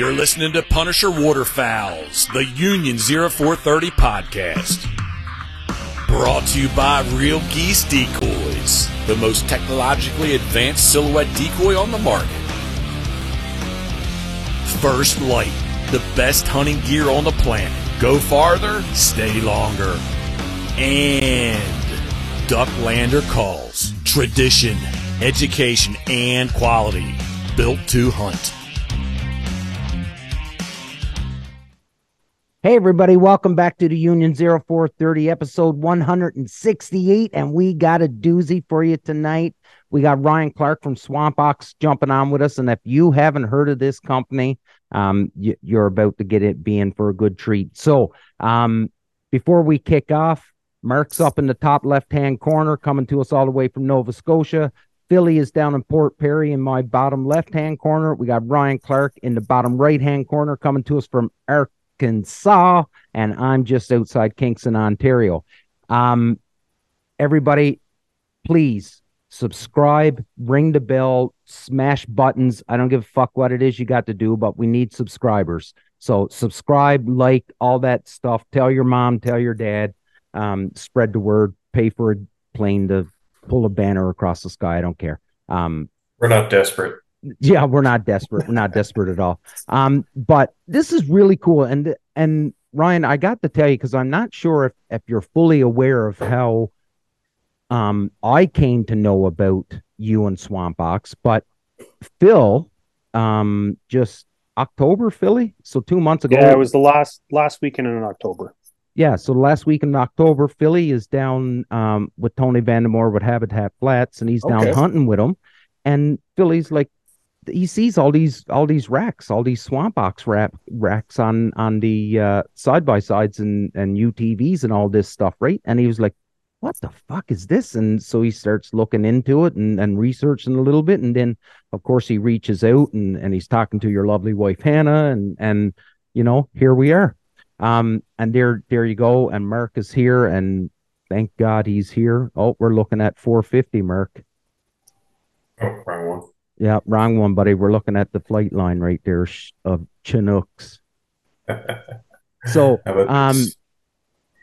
You're listening to Punisher Waterfowls, the Union 0430 podcast. Brought to you by Real Geese Decoys, the most technologically advanced silhouette decoy on the market. First Lite, the best hunting gear on the planet. Go farther, stay longer. And Ducklander Calls, tradition, education, and quality. Built to hunt. Hey, everybody, welcome back to the Union 0430 episode 168. And we got a doozy for you tonight. We got Ryan Clark from Swamp Ox jumping on with us. And if you haven't heard of this company, um, you, are about to get it being for a good treat. So, um, before we kick off, Mark's up in the top left hand corner, coming to us all the way from Nova Scotia. Philly is down in Port Perry in my bottom left hand corner. We got Ryan Clark in the bottom right hand corner, coming to us from Arc Arkansas, and I'm just outside Kingston, Ontario. Um, everybody, please subscribe, ring the bell, smash buttons. I don't give a fuck what it is you got to do, but we need subscribers. So subscribe, like all that stuff. Tell your mom, tell your dad, um, spread the word, pay for a plane to pull a banner across the sky. I don't care. Um, We're not desperate yeah we're not desperate. We're not desperate at all. Um but this is really cool. And and ryan i got to tell you because i'm not sure if if you're fully aware of how um i came to know about you and swamp ox but phil um just october philly? So two months ago. Yeah it was the last last weekend in october. Yeah so the last week in october philly is down um with tony vandemore with habitat flats and he's down okay. hunting with him and Philly's like, he sees all these all these racks, all these swamp ox rack, racks on on the uh, side by sides and and UTVs and all this stuff, right? And he was like, "What the fuck is this?" And so he starts looking into it and and researching a little bit, and then of course he reaches out and and he's talking to your lovely wife Hannah, and and you know here we are, um, and there there you go, and Mark is here, and thank God he's here. Oh, we're looking at 450, Mark. Oh, wrong one. Yeah, wrong one, buddy. We're looking at the flight line right there of Chinooks. so, um,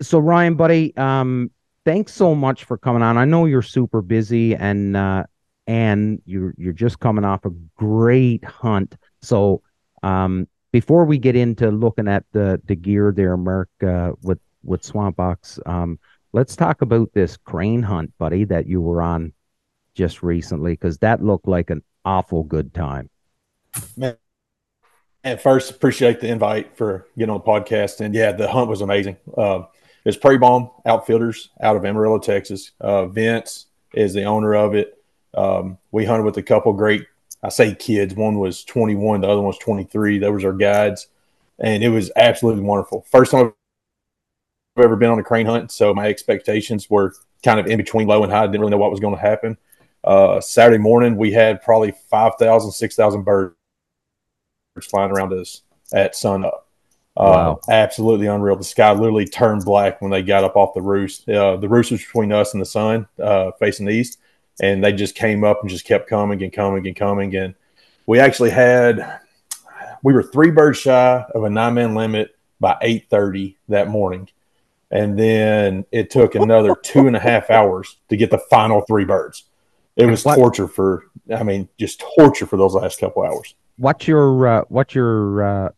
so Ryan, buddy, um, thanks so much for coming on. I know you're super busy and uh, and you're you're just coming off a great hunt. So, um, before we get into looking at the the gear there, Mark, uh, with with Swamp Ox, um, let's talk about this crane hunt, buddy, that you were on just recently because that looked like an awful good time. Man, at first, appreciate the invite for getting on the podcast. And yeah, the hunt was amazing. Uh, it's Prairie Bomb Outfitters out of Amarillo, Texas. Uh, Vince is the owner of it. Um, we hunted with a couple great, I say kids. One was 21, the other one was 23. Those were our guides. And it was absolutely wonderful. First time I've ever been on a crane hunt. So my expectations were kind of in between low and high. I didn't really know what was going to happen. Uh, Saturday morning, we had probably 5,000, 6,000 birds flying around us at sunup. Uh, wow. Absolutely unreal. The sky literally turned black when they got up off the roost. Uh, the roost was between us and the sun, uh, facing east, and they just came up and just kept coming and coming and coming. And we actually had, we were three birds shy of a nine man limit by 8.30 that morning. And then it took another two and a half hours to get the final three birds. It was what, torture for, I mean, just torture for those last couple hours. What's your uh, what's your uh,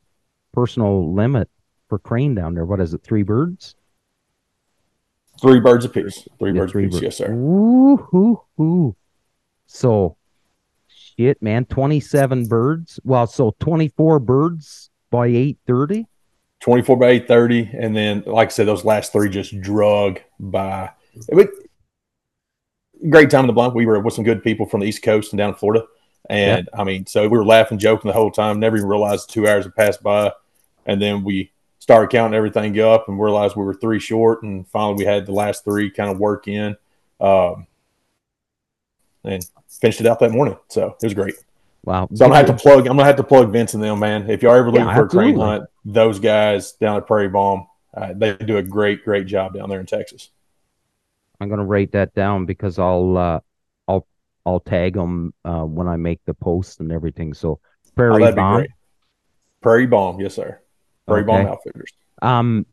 personal limit for crane down there? What is it? Three birds? Three birds apiece. Three yeah, birds three apiece. Birds. Yes, sir. Ooh, ooh, ooh. So, shit, man. Twenty-seven birds. Well, so twenty-four birds by eight thirty. 24 by 830 and then like i said those last three just drug by great time in the blind. We were with some good people from the East Coast and down in Florida. And yeah. I mean, so we were laughing, joking the whole time, never even realized two hours had passed by. And then we started counting everything up and realized we were three short. And finally, we had the last three kind of work in um, and finished it out that morning. So it was great. Wow. So I'm gonna have to plug. I'm gonna have to plug Vince and them, man. If y'all ever looking yeah, for absolutely. a crane hunt, those guys down at Prairie Bomb, uh, they do a great, great job down there in Texas. I'm gonna write that down because I'll uh, I'll I'll tag them uh, when I make the post and everything. So Prairie oh, Bomb. Prairie Bomb, yes, sir. Prairie Bomb Outfitters. Um,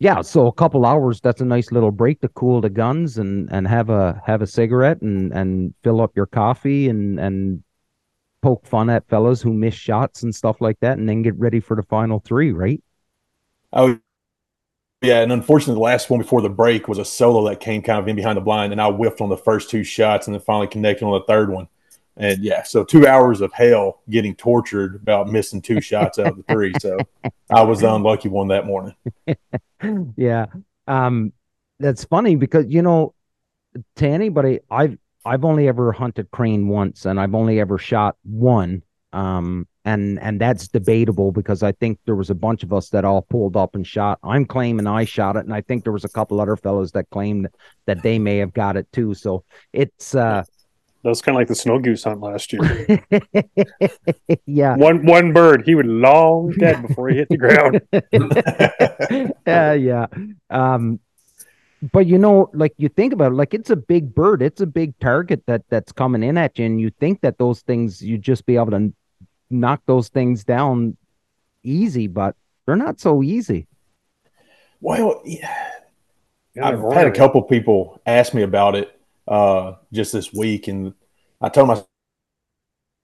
yeah, so a couple hours. That's a nice little break to cool the guns and and have a have a cigarette and and fill up your coffee and and poke fun at fellas who miss shots and stuff like that, and then get ready for the final three, right? Oh, yeah. And unfortunately, the last one before the break was a solo that came kind of in behind the blind, and I whiffed on the first two shots and then finally connected on the third one. And yeah, so two hours of hell getting tortured about missing two shots out of the three. So I was the unlucky one that morning. yeah. Um, that's funny because you know, to anybody, I've I've only ever hunted crane once, and I've only ever shot one. Um, and and that's debatable because I think there was a bunch of us that all pulled up and shot. I'm claiming I shot it, and I think there was a couple other fellows that claimed that they may have got it too. So it's uh, That was kind of like the snow goose hunt last year. yeah, one one bird, he was long dead before he hit the ground. yeah, yeah. Um, but you know, like you think about it, like it's a big bird, it's a big target that that's coming in at you, and you think that those things you'd just be able to knock those things down easy, but they're not so easy. Well, yeah, Yeah, I've had a couple people ask me about it uh, just this week, and I told them I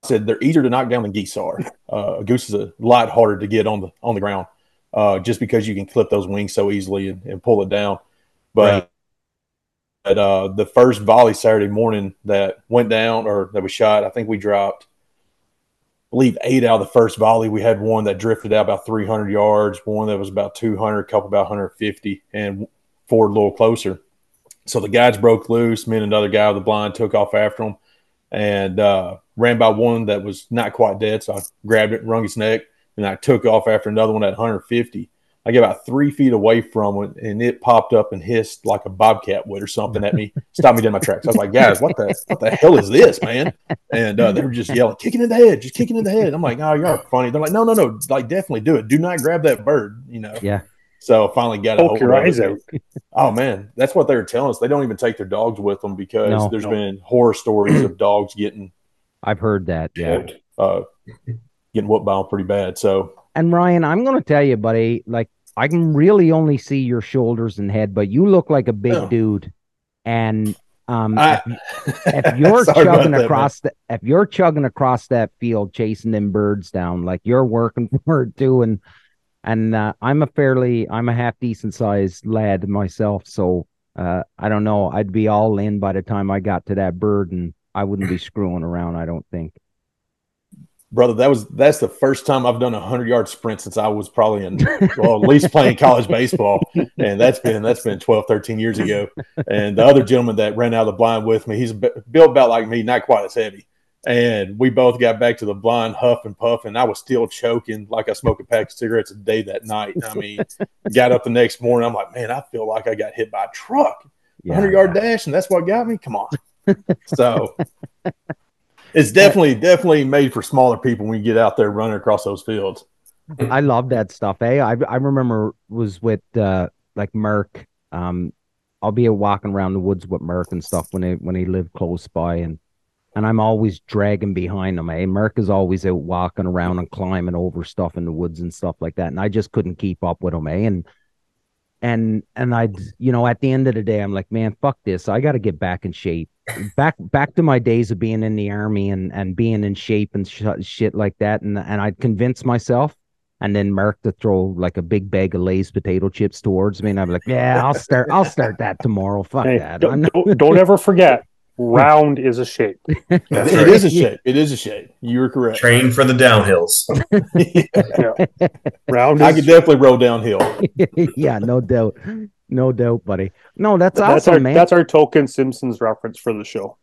said they're easier to knock down than geese are. Uh, a goose is a lot harder to get on the on the ground, uh, just because you can clip those wings so easily and, and pull it down. But at uh, the first volley Saturday morning that went down or that we shot, I think we dropped, I believe eight out of the first volley. We had one that drifted out about 300 yards, one that was about 200, a couple about 150, and four a little closer. So the guides broke loose. Me and another guy with the blind took off after him and uh, ran by one that was not quite dead. So I grabbed it, wrung his neck, and I took off after another one at 150. I get about three feet away from it, and it popped up and hissed like a bobcat would or something at me, stopped me dead in my tracks. I was like, guys, what the what the hell is this, man? And uh, they were just yelling, kicking in the head, just kicking in the head. I'm like, oh, you're funny. They're like, no, no, no, like definitely do it. Do not grab that bird, you know. Yeah. So I finally got a Poke hold your it. eyes out. Oh man, that's what they were telling us. They don't even take their dogs with them because No. there's No. been horror stories of dogs getting I've heard that. Yeah. uh, getting whooped by them pretty bad. So And Ryan, I'm gonna tell you, buddy, like I can really only see your shoulders and head, but you look like a big Oh. dude. And um I- if, if you're chugging that, across the if you're chugging across that field chasing them birds down, like you're working for it too. And and uh, I'm a fairly I'm a half decent sized lad myself, so uh I don't know. I'd be all in by the time I got to that bird and I wouldn't be screwing around, I don't think. Brother, that was that's the first time I've done a hundred yard sprint since I was probably in well at least playing college baseball, and that's been that's been 12, 13 years ago. And the other gentleman that ran out of the blind with me, he's built about like me, not quite as heavy. And we both got back to the blind, huff and puff, and I was still choking like I smoked a pack of cigarettes a day that night. I mean, got up the next morning, I'm like, man, I feel like I got hit by a truck. Yeah, 100 yard dash, and that's what got me. Come on. so it's definitely, definitely made for smaller people when you get out there running across those fields. I love that stuff. Eh? I I remember was with uh like Merck. Um, I'll be walking around the woods with Merck and stuff when he when he lived close by, and and I'm always dragging behind him. Eh? Merck is always out walking around and climbing over stuff in the woods and stuff like that, and I just couldn't keep up with him. Eh? And and and I'd you know at the end of the day, I'm like, man, fuck this. I got to get back in shape. Back back to my days of being in the army and and being in shape and sh- shit like that, and and I'd convince myself and then Merck to throw like a big bag of Lay's potato chips towards me, and I'm like, yeah, I'll start, I'll start that tomorrow. Fuck Hey, that. Don't, not, don't, don't ever forget, round is a shape. That's It right. is a shape. It is a shape. You're correct. Train for the downhills. Round I is could definitely roll downhill. yeah, no doubt, no doubt, buddy. No, that's that's awesome, our man. that's our token Simpsons reference for the show.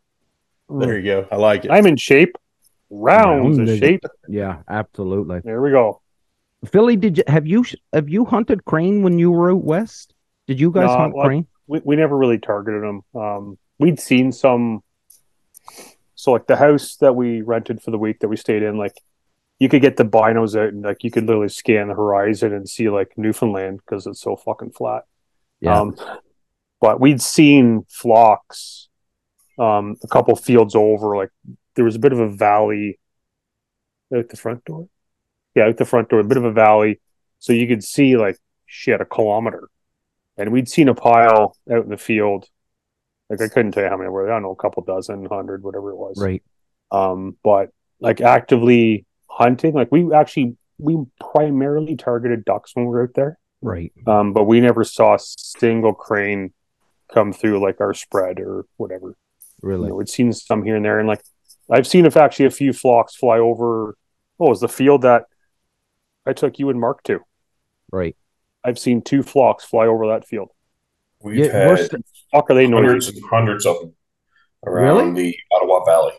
There you go. I like it. I'm in shape. Round's Round a shape. yeah, absolutely. There we go. Philly, did you have you have you hunted crane when you were out west? Did you guys No, hunt well, crane? We we never really targeted them. Um, we'd seen some. So like the house that we rented for the week that we stayed in, like you could get the binos out and like you could literally scan the horizon and see like Newfoundland because it's so fucking flat. Yeah. Um, but we'd seen flocks um, a couple fields over. Like there was a bit of a valley out the front door. yeah, out the front door, a bit of a valley, so you could see like shit a kilometer, and we'd seen a pile out in the field. Like I couldn't tell you how many were. I don't know, a couple dozen, hundred, whatever it was. Right. Um, but like actively hunting, like we actually we primarily targeted ducks when we were out there. Right. Um, but we never saw a single crane come through like our spread or whatever. Really. You know, we'd seen some here and there, and like I've seen if actually a few flocks fly over. Oh, it was the field that I took you and Mark to. Right. I've seen two flocks fly over that field. We've Yeah, we're had st- Fuck, are they hundreds noisy? and hundreds of them around the Ottawa Valley.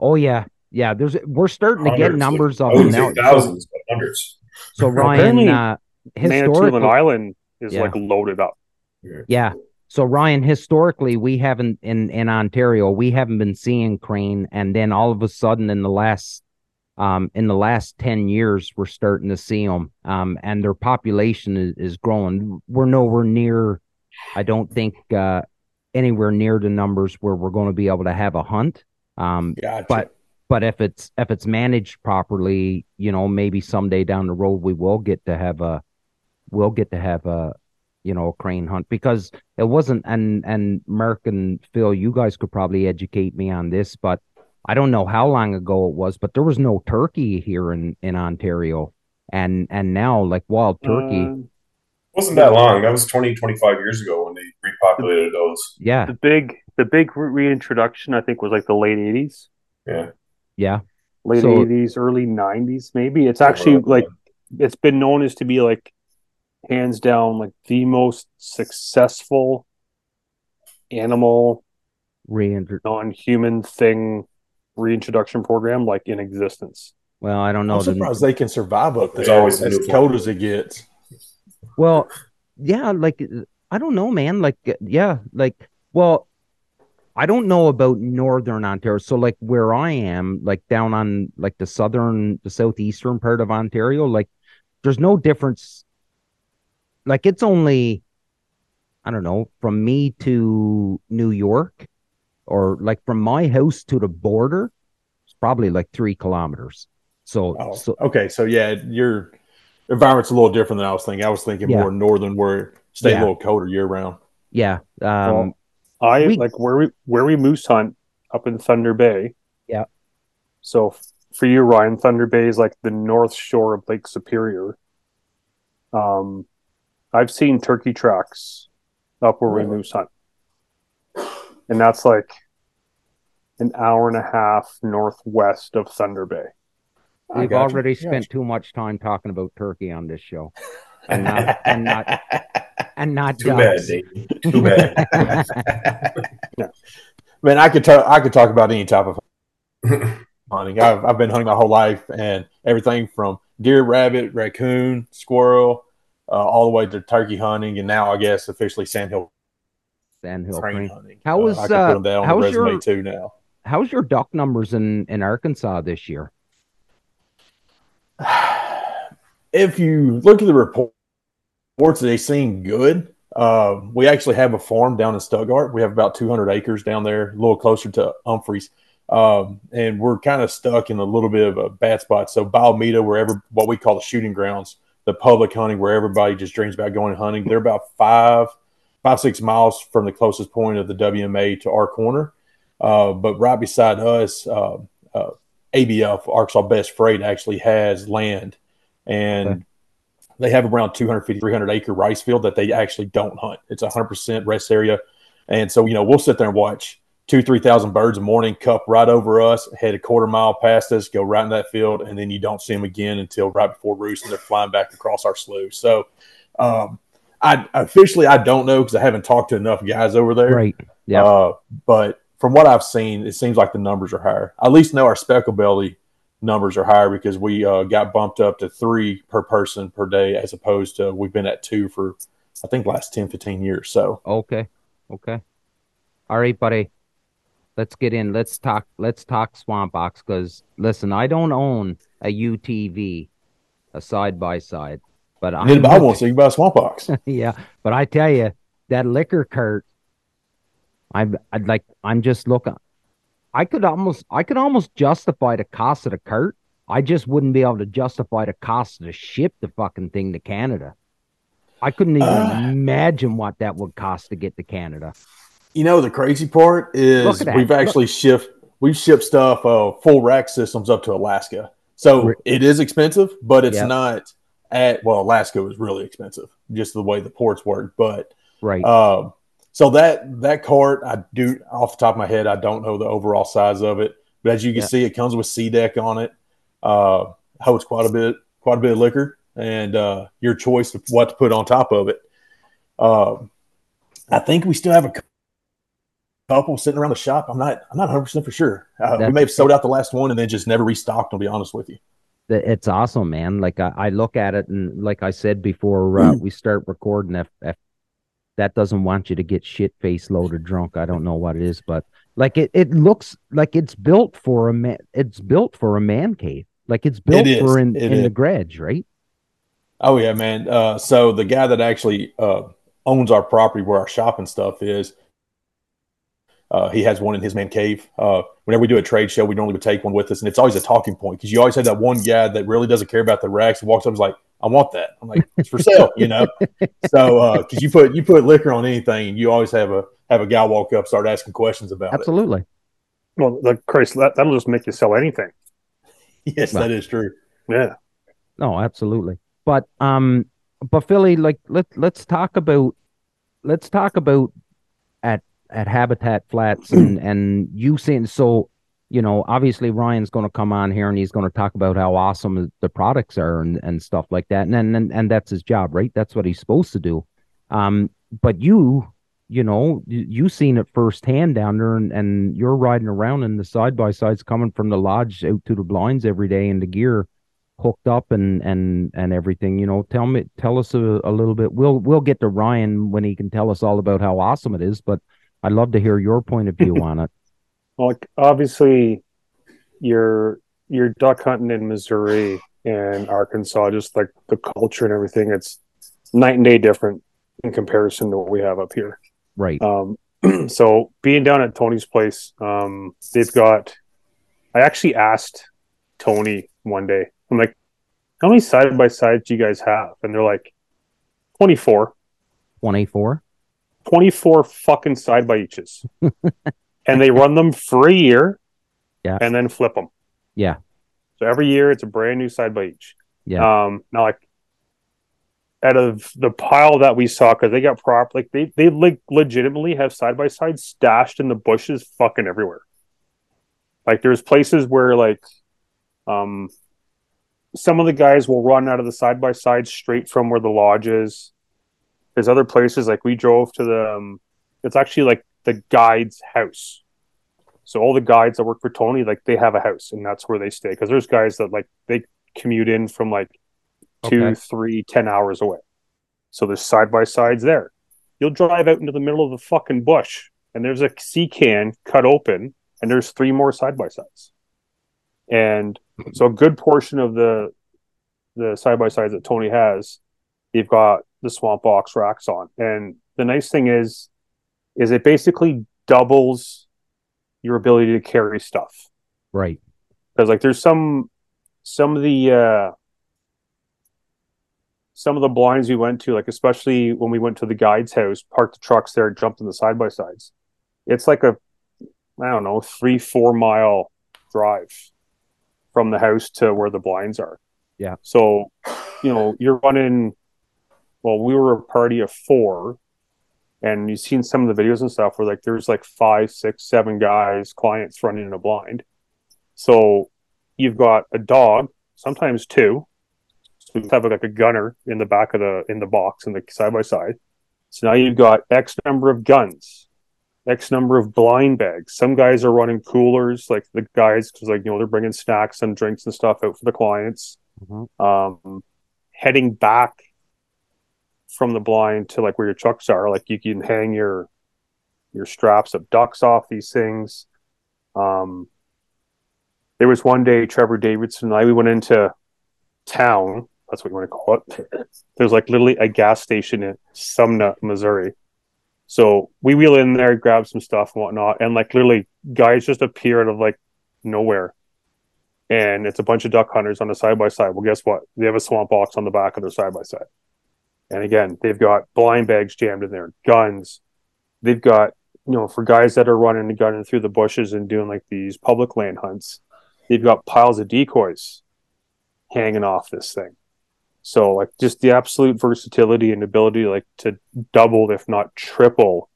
Oh yeah. Yeah. There's we're starting to get numbers I of them now. say thousands, but hundreds. So Ryan, uh, Manitoulin Island is Yeah. like loaded up. yeah. So Ryan, historically, we haven't in in Ontario, we haven't been seeing crane, and then all of a sudden, in the last um in the last ten years, we're starting to see them. Um, and their population is, is growing. We're nowhere near. I don't think uh anywhere near the numbers where we're going to be able to have a hunt. Um, Gotcha. but but if it's if it's managed properly, you know, maybe someday down the road we will get to have a we'll get to have a you know a crane hunt because it wasn't and and Mark and Phil, you guys could probably educate me on this, but I don't know how long ago it was, but there was no turkey here in in Ontario, and and now like wild turkey, Um, wasn't that long. That was 20, 25 years ago when they repopulated those. yeah, the big the big reintroduction I think was like the late eighties, Yeah. yeah, late So- eighties, early nineties, maybe. It's actually like it's been known as to be like hands down like the most successful animal reinter. non-human thing reintroduction program like in existence. Well, I don't know. I'm the- surprised they can survive up There's there always as new cold one. as it gets. Well, yeah, like I don't know, man. Like, yeah, like, well, I don't know about northern Ontario. So, like, where I am, like down on like the southern, the southeastern part of Ontario, like, there's no difference. Like, it's only, I don't know, from me to New York, or like from my house to the border, it's probably like three kilometers. So, Oh, so okay. So yeah, your environment's a little different than I was thinking. I was thinking Yeah. more northern where it stay Yeah. a little colder year round. yeah, um, I We- like where we where we moose hunt up in Thunder Bay. Yeah. So f- for you, Ryan, Thunder Bay is like the north shore of Lake Superior. Um, I've seen turkey tracks up where we Really? moose hunt, and that's like an hour and a half northwest of Thunder Bay. We've got you. already Gotcha. spent too much time talking about turkey on this show, and not and not and not Too bad. Dave. Too bad. Man, I could talk. I could talk about any type of hunting. I've, I've been hunting my whole life, and everything from deer, rabbit, raccoon, squirrel, uh, all the way to turkey hunting, and now I guess officially sandhill Sandhill crane crane. hunting. How Uh, was, uh, put that on how's the resume your- too now. How's your duck numbers in in Arkansas this year? if you look at the report- reports, they seem good. Uh, we actually have a farm down in Stuttgart. We have about 200 acres down there, a little closer to Humphreys. Um, and we're kind of stuck in a little bit of a bad spot. So Bayou Meto, wherever what we call the shooting grounds, the public hunting where everybody just dreams about going hunting, they're about five, five, six miles from the closest point of the WMA to our corner. Uh, but right beside us, uh, uh, ABF, Arkansas Best Freight, actually has land and Okay. they have around 250 300 acre rice field that they actually don't hunt it's a 100% rest area and so you know we'll sit there and watch two three thousand birds a morning cup right over us head a quarter mile past us go right in that field and then you don't see them again until right before roost and they're flying back across our slough so um, i officially i don't know because i haven't talked to enough guys over there Right. Yeah. uh, but from what I've seen, it seems like the numbers are higher. I at least know our speckle belly numbers are higher because we uh, got bumped up to three per person per day as opposed to we've been at two for I think last 10, 15 years. So Okay. Okay. All right, buddy. Let's get in. Let's talk. Let's talk Swamp Ox because listen, I don't own a UTV, a side by side, but I I won't so you buy a swamp ox. yeah, but I tell you that liquor cart. I'm I'd like I'm just looking. I could almost I could almost justify the cost of the cart I just wouldn't be able to justify the cost to ship the fucking thing to Canada. I couldn't even Uh. imagine what that would cost to get to Canada. You know, the crazy part is Look at that. we've actually shipped we've shipped stuff uh, full rack systems up to Alaska. So it is expensive, but it's Yep. not at well, Alaska was really expensive, just the way the ports work. But Right. um, so that that cart, I do off the top of my head, I don't know the overall size of it, but as you can see, it comes with SeaDek on it. Uh, holds quite a bit, quite a bit of liquor, and uh, your choice of what to put on top of it. Um, I think we still have a couple sitting around the shop. I'm not, I'm not 100 percent for sure. Uh, we may have sold out the last one and then just never restocked. I'll be honest with you. It's awesome, man. Like I, I look at it and like I said before uh, we start recording, if, if that doesn't want you to get shit face loaded drunk, I don't know what it is, but like it, it looks like it's built for a man. It's built for a man cave. Like it's built is. for in, It in the garage, right? Oh yeah, man. Uh, so the guy that actually uh, owns our property where our shop and stuff is, uh, he has one in his man cave. Uh, whenever we do a trade show, we normally would take one with us, and it's always a talking point because you always have that one guy that really doesn't care about the racks and walks up and is like, "I want that." I'm like, "It's for sale," you know. So because you put you put liquor on anything, and you always have a have a guy walk up, start asking questions about Absolutely. Well, like Christ, that, that'll just make you sell anything. it. Yes, that is true. Yeah. No, absolutely. But um, but Philly, like let let's talk about let's talk about at at Habitat Flats and and you saying so. You know, obviously Ryan's going to come on here and he's going to talk about how awesome the products are and, and stuff like that. And, and and that's his job, right? That's what he's supposed to do. Um, but you, you know, you, you seen it firsthand down there, and, and you're riding around and the side by sides coming from the lodge out to the blinds every day and the gear hooked up and and and everything you know tell me tell us a, a little bit we'll we'll get to ryan when he can tell us all about how awesome it is but i'd love to hear your point of view on it Well, obviously, you're you're duck hunting in Missouri and Arkansas, just like the culture and everything. It's night and day different in comparison to what we have up here. right Um, so being down at Tony's place, um, they've got. I actually asked Tony one day. I'm like, "How many side by sides do you guys have?" And they're like, "24." 24 24 fucking side by eaches. and they run them for a year Yeah. and then flip them. Yeah. So every year it's a brand new side by each. Yeah. Um, now, like, out of the pile that we saw, because they got prop, like, they, they like legitimately have side by sides stashed in the bushes fucking everywhere. Like, there's places where, like, um, some of the guys will run out of the side by side straight from where the lodge is. There's other places like we drove to the. Um, it's actually like the guide's house. So all the guides that work for Tony, like they have a house, and that's where they stay. Because there's guys that like they commute in from like two, Okay. three, ten hours away. So there's side by sides there. You'll drive out into the middle of the fucking bush, and there's a sea can cut open, and there's three more side by sides. And so a good portion of the the side by sides that Tony has, you've got the swamp ox racks on. And the nice thing is, is it basically doubles your ability to carry stuff. right Because like there's some some of the uh some of the blinds we went to, like especially when we went to the guide's house, parked the trucks there, jumped in the side by sides. It's like a I don't know, three, four mile drive from the house to where the blinds are. Yeah. So, you know, you're running well, we were a party of four, and you've seen some of the videos and stuff where like there's like five, six, seven guys, clients running in a blind. So you've got a dog, sometimes two. So you have like a gunner in the back of the in the box in the side by side. So now you've got X number of guns, X number of blind bags. Some guys are running coolers, like the guys, because like you know they're bringing snacks and drinks and stuff out for the clients. Mhm. Um, heading back from the blind to like where your trucks are, like you can hang your your straps of ducks off these things. Um, there was one day Trevor Davidson and I we went into town. That's what you want to call it. There's like literally a gas station in Sumner, Missouri. So we wheel in there, grab some stuff and whatnot, and like literally guys just appear out of like nowhere and it's a bunch of duck hunters on a side by side. Well, guess what? They have a swamp ox on the back of their side by side. And again, they've got blind bags jammed in there, guns. They've got, you know, for guys that are running and gunning through the bushes and doing like these public land hunts, they've got piles of decoys hanging off this thing. So like just the absolute versatility and ability like to double, if not triple,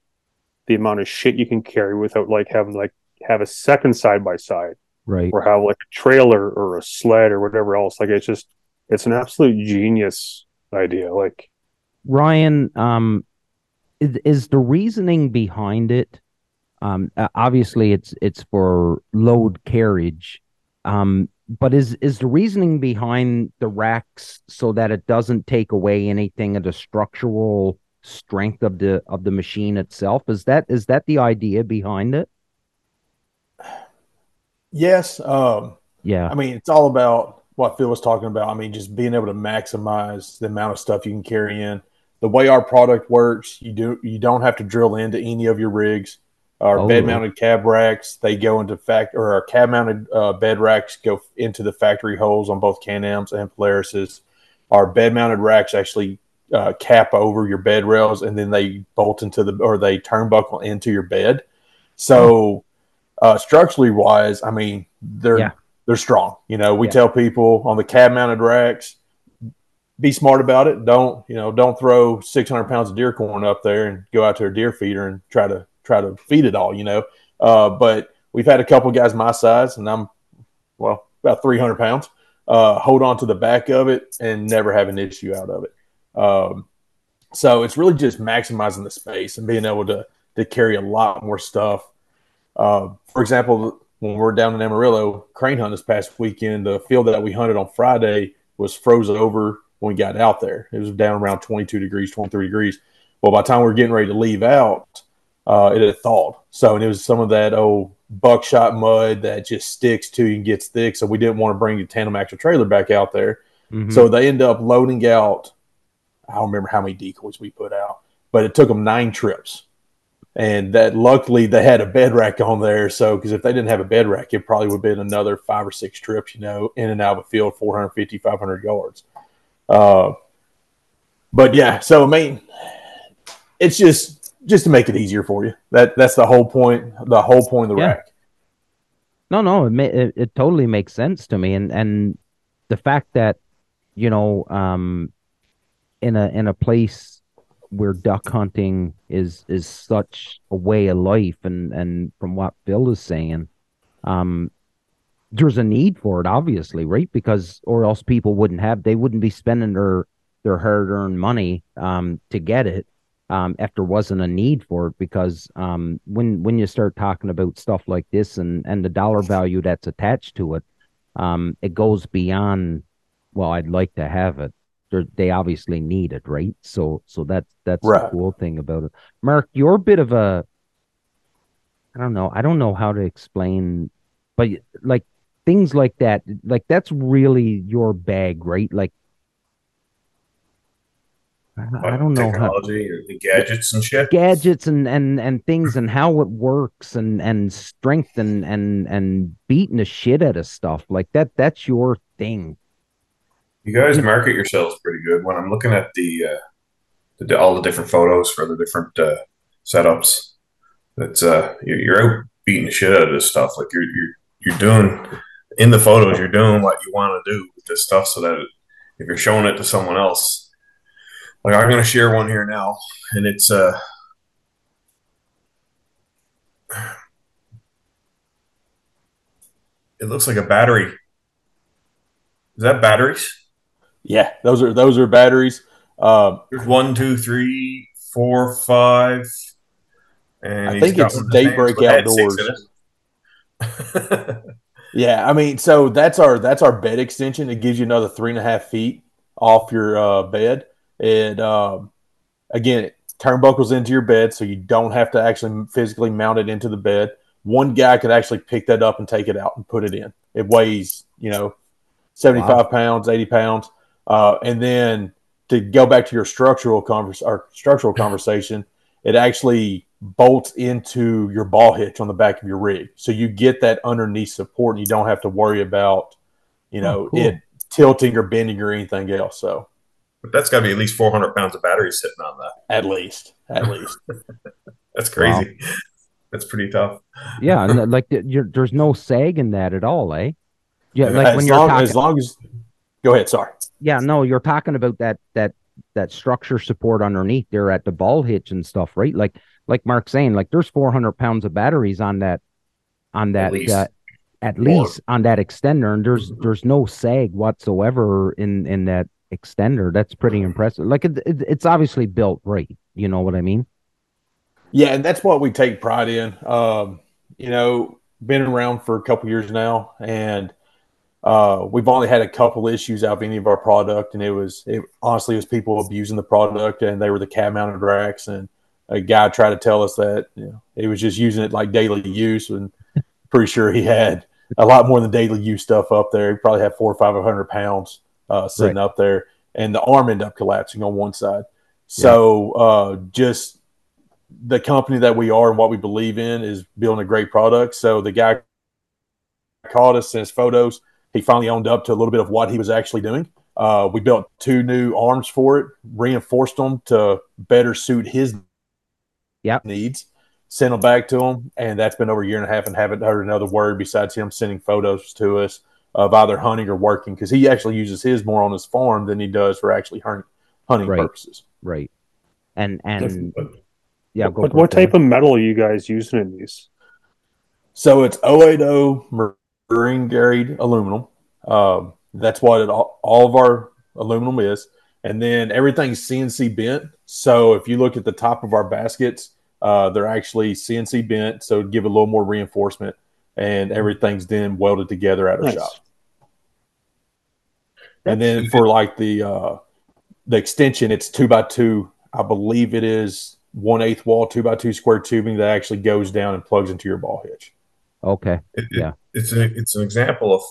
the amount of shit you can carry without like having like have a second side by side Right. or have like a trailer or a sled or whatever else. Like it's just it's an absolute genius idea. Like Ryan, um, is, is the reasoning behind it? Um, uh, obviously, it's it's for load carriage, um, but is is the reasoning behind the racks so that it doesn't take away anything of the structural strength of the of the machine itself? Is that is that the idea behind it? Yes. Um, Yeah. I mean, it's all about what Phil was talking about. I mean, just being able to maximize the amount of stuff you can carry in. The way our product works, you do you don't have to drill into any of your rigs. Our Oh, bed mounted cab racks, they go into fact or our cab mounted uh, bed racks go into the factory holes on both Can-Ams and Polarises. Our bed mounted racks actually uh, cap over your bed rails and then they bolt into the or they turnbuckle into your bed. So uh, structurally wise, I mean, they're Yeah. they're strong. You know, we Yeah. tell people on the cab mounted racks, be smart about it. Don't you know? Don't throw six hundred pounds of deer corn up there and go out to a deer feeder and try to try to feed it all. You know, uh, but we've had a couple guys my size, and I'm well about three hundred pounds. Uh, hold on to the back of it and never have an issue out of it. Um, so it's really just maximizing the space and being able to to carry a lot more stuff. Uh, for example, when we're down in Amarillo crane hunt this past weekend, the field that we hunted on Friday was frozen over when we got out there. It was down around 22 degrees, 23 degrees. Well, by the time we were getting ready to leave out, uh, it had thawed. So, and it was some of that old buckshot mud that just sticks to you and gets thick. So, we didn't want to bring the tandem axle trailer back out there. Mhm. So, they end up loading out, I don't remember how many decoys we put out, but it took them nine trips and that luckily they had a bed rack on there. So, because if they didn't have a bed rack, it probably would have been another five or six trips, you know, in and out of a field, 450, 500 yards. Uh, but yeah, so I mean, it's just just to make it easier for you. That that's the whole point. The whole point of the Yeah. rack. No, no, it, ma- it it totally makes sense to me, and and the fact that you know, um, in a in a place where duck hunting is is such a way of life, and and from what Bill is saying, um, there's a need for it, obviously, right? Because or else people wouldn't have they wouldn't be spending their their hard earned money um to get it um, if there wasn't a need for it because um, when when you start talking about stuff like this and and the dollar value that's attached to it, um, it goes beyond. Well, I'd like to have it. They're, they obviously need it, right? So so that's that's the Right. cool thing about it. Mark, you're a bit of a. I don't know. I don't know how to explain, but like things like that, like that's really your bag, right? Like. I, don't know how the gadgets and shit. gadgets and and and things and how it works and and strength and and and beating the shit out of stuff like that that's your thing You guys market yourselves pretty good. When I'm looking at the, uh, the all the different photos for the different uh, setups, that's uh, you're, you're out beating the shit out of this stuff. Like you're you're you're doing in the photos, you're doing what you want to do with this stuff, so that if you're showing it to someone else, like I'm going to share one here now, and it's uh. It looks like a battery. Is that batteries? Yeah, those are those are batteries. Uh, There's one, two, three, four, five. And I think it's one of the Daybreak fans with had Outdoors. six in it. Yeah, I mean, so that's our that's our bed extension. It gives you another three and a half feet off your uh, bed. And um, again, it turnbuckles into your bed, so you don't have to actually physically mount it into the bed. One guy could actually pick that up and take it out and put it in. It weighs, you know, seventy five pounds, eighty pounds. Uh, and then to go back to your structural convers our structural conversation, it actually bolts into your ball hitch on the back of your rig. So you get that underneath support and you don't have to worry about you know, Oh, cool. it tilting or bending or anything else. So But that's got to be at least 400 pounds of battery sitting on that. at least, at least. That's crazy. That's pretty tough. Yeah, and like you're, there's no sag in that at all, eh? Yeah, like as when you're talking, as long as go ahead, sorry. yeah, no, you're talking about that that that structure support underneath there at the ball hitch and stuff, right? Like like Mark's saying, like there's 400 pounds of batteries on that on that least. uh, at least on that extender, and there's there's no sag whatsoever in in that extender. That's pretty impressive. Like it, it, it's obviously built right. You know what I mean? Yeah, and that's what we take pride in. Um, you know, been around for a couple years now, and uh, we've only had a couple issues out of any of our product, and it was it honestly it was people abusing the product, and they were the cab mounted racks, and a guy tried to tell us that you know he was just using it like daily use, and pretty sure he had a lot more than daily use stuff up there. He probably had four or five hundred pounds uh, sitting up there, and the arm ended up collapsing on one side. So uh, just the company that we are and what we believe in is building a great product. So the guy called us, sent us photos. He finally owned up to a little bit of what he was actually doing. Uh, we built two new arms for it, reinforced them to better suit his Yep. needs. Sent them back to him, and that's been over a year and a half, and haven't heard another word besides him sending photos to us of either hunting or working because he actually uses his more on his farm than he does for actually hunting, hunting Right. purposes. Right. And and But yeah, go What, what it, Kevin. type of metal are you guys using in these? So it's 080 marine grade aluminum. Um, that's what it, all, all of our aluminum is. And then everything's CNC bent. So if you look at the top of our baskets, uh, they're actually CNC bent. So to give a little more reinforcement. And everything's then welded together at our Nice. shop. And then for like the uh, the extension, it's two by two. I believe it is one eighth wall, two by two square tubing that actually goes down and plugs into your ball hitch. Okay. it, it- Yeah. it's a, it's an example of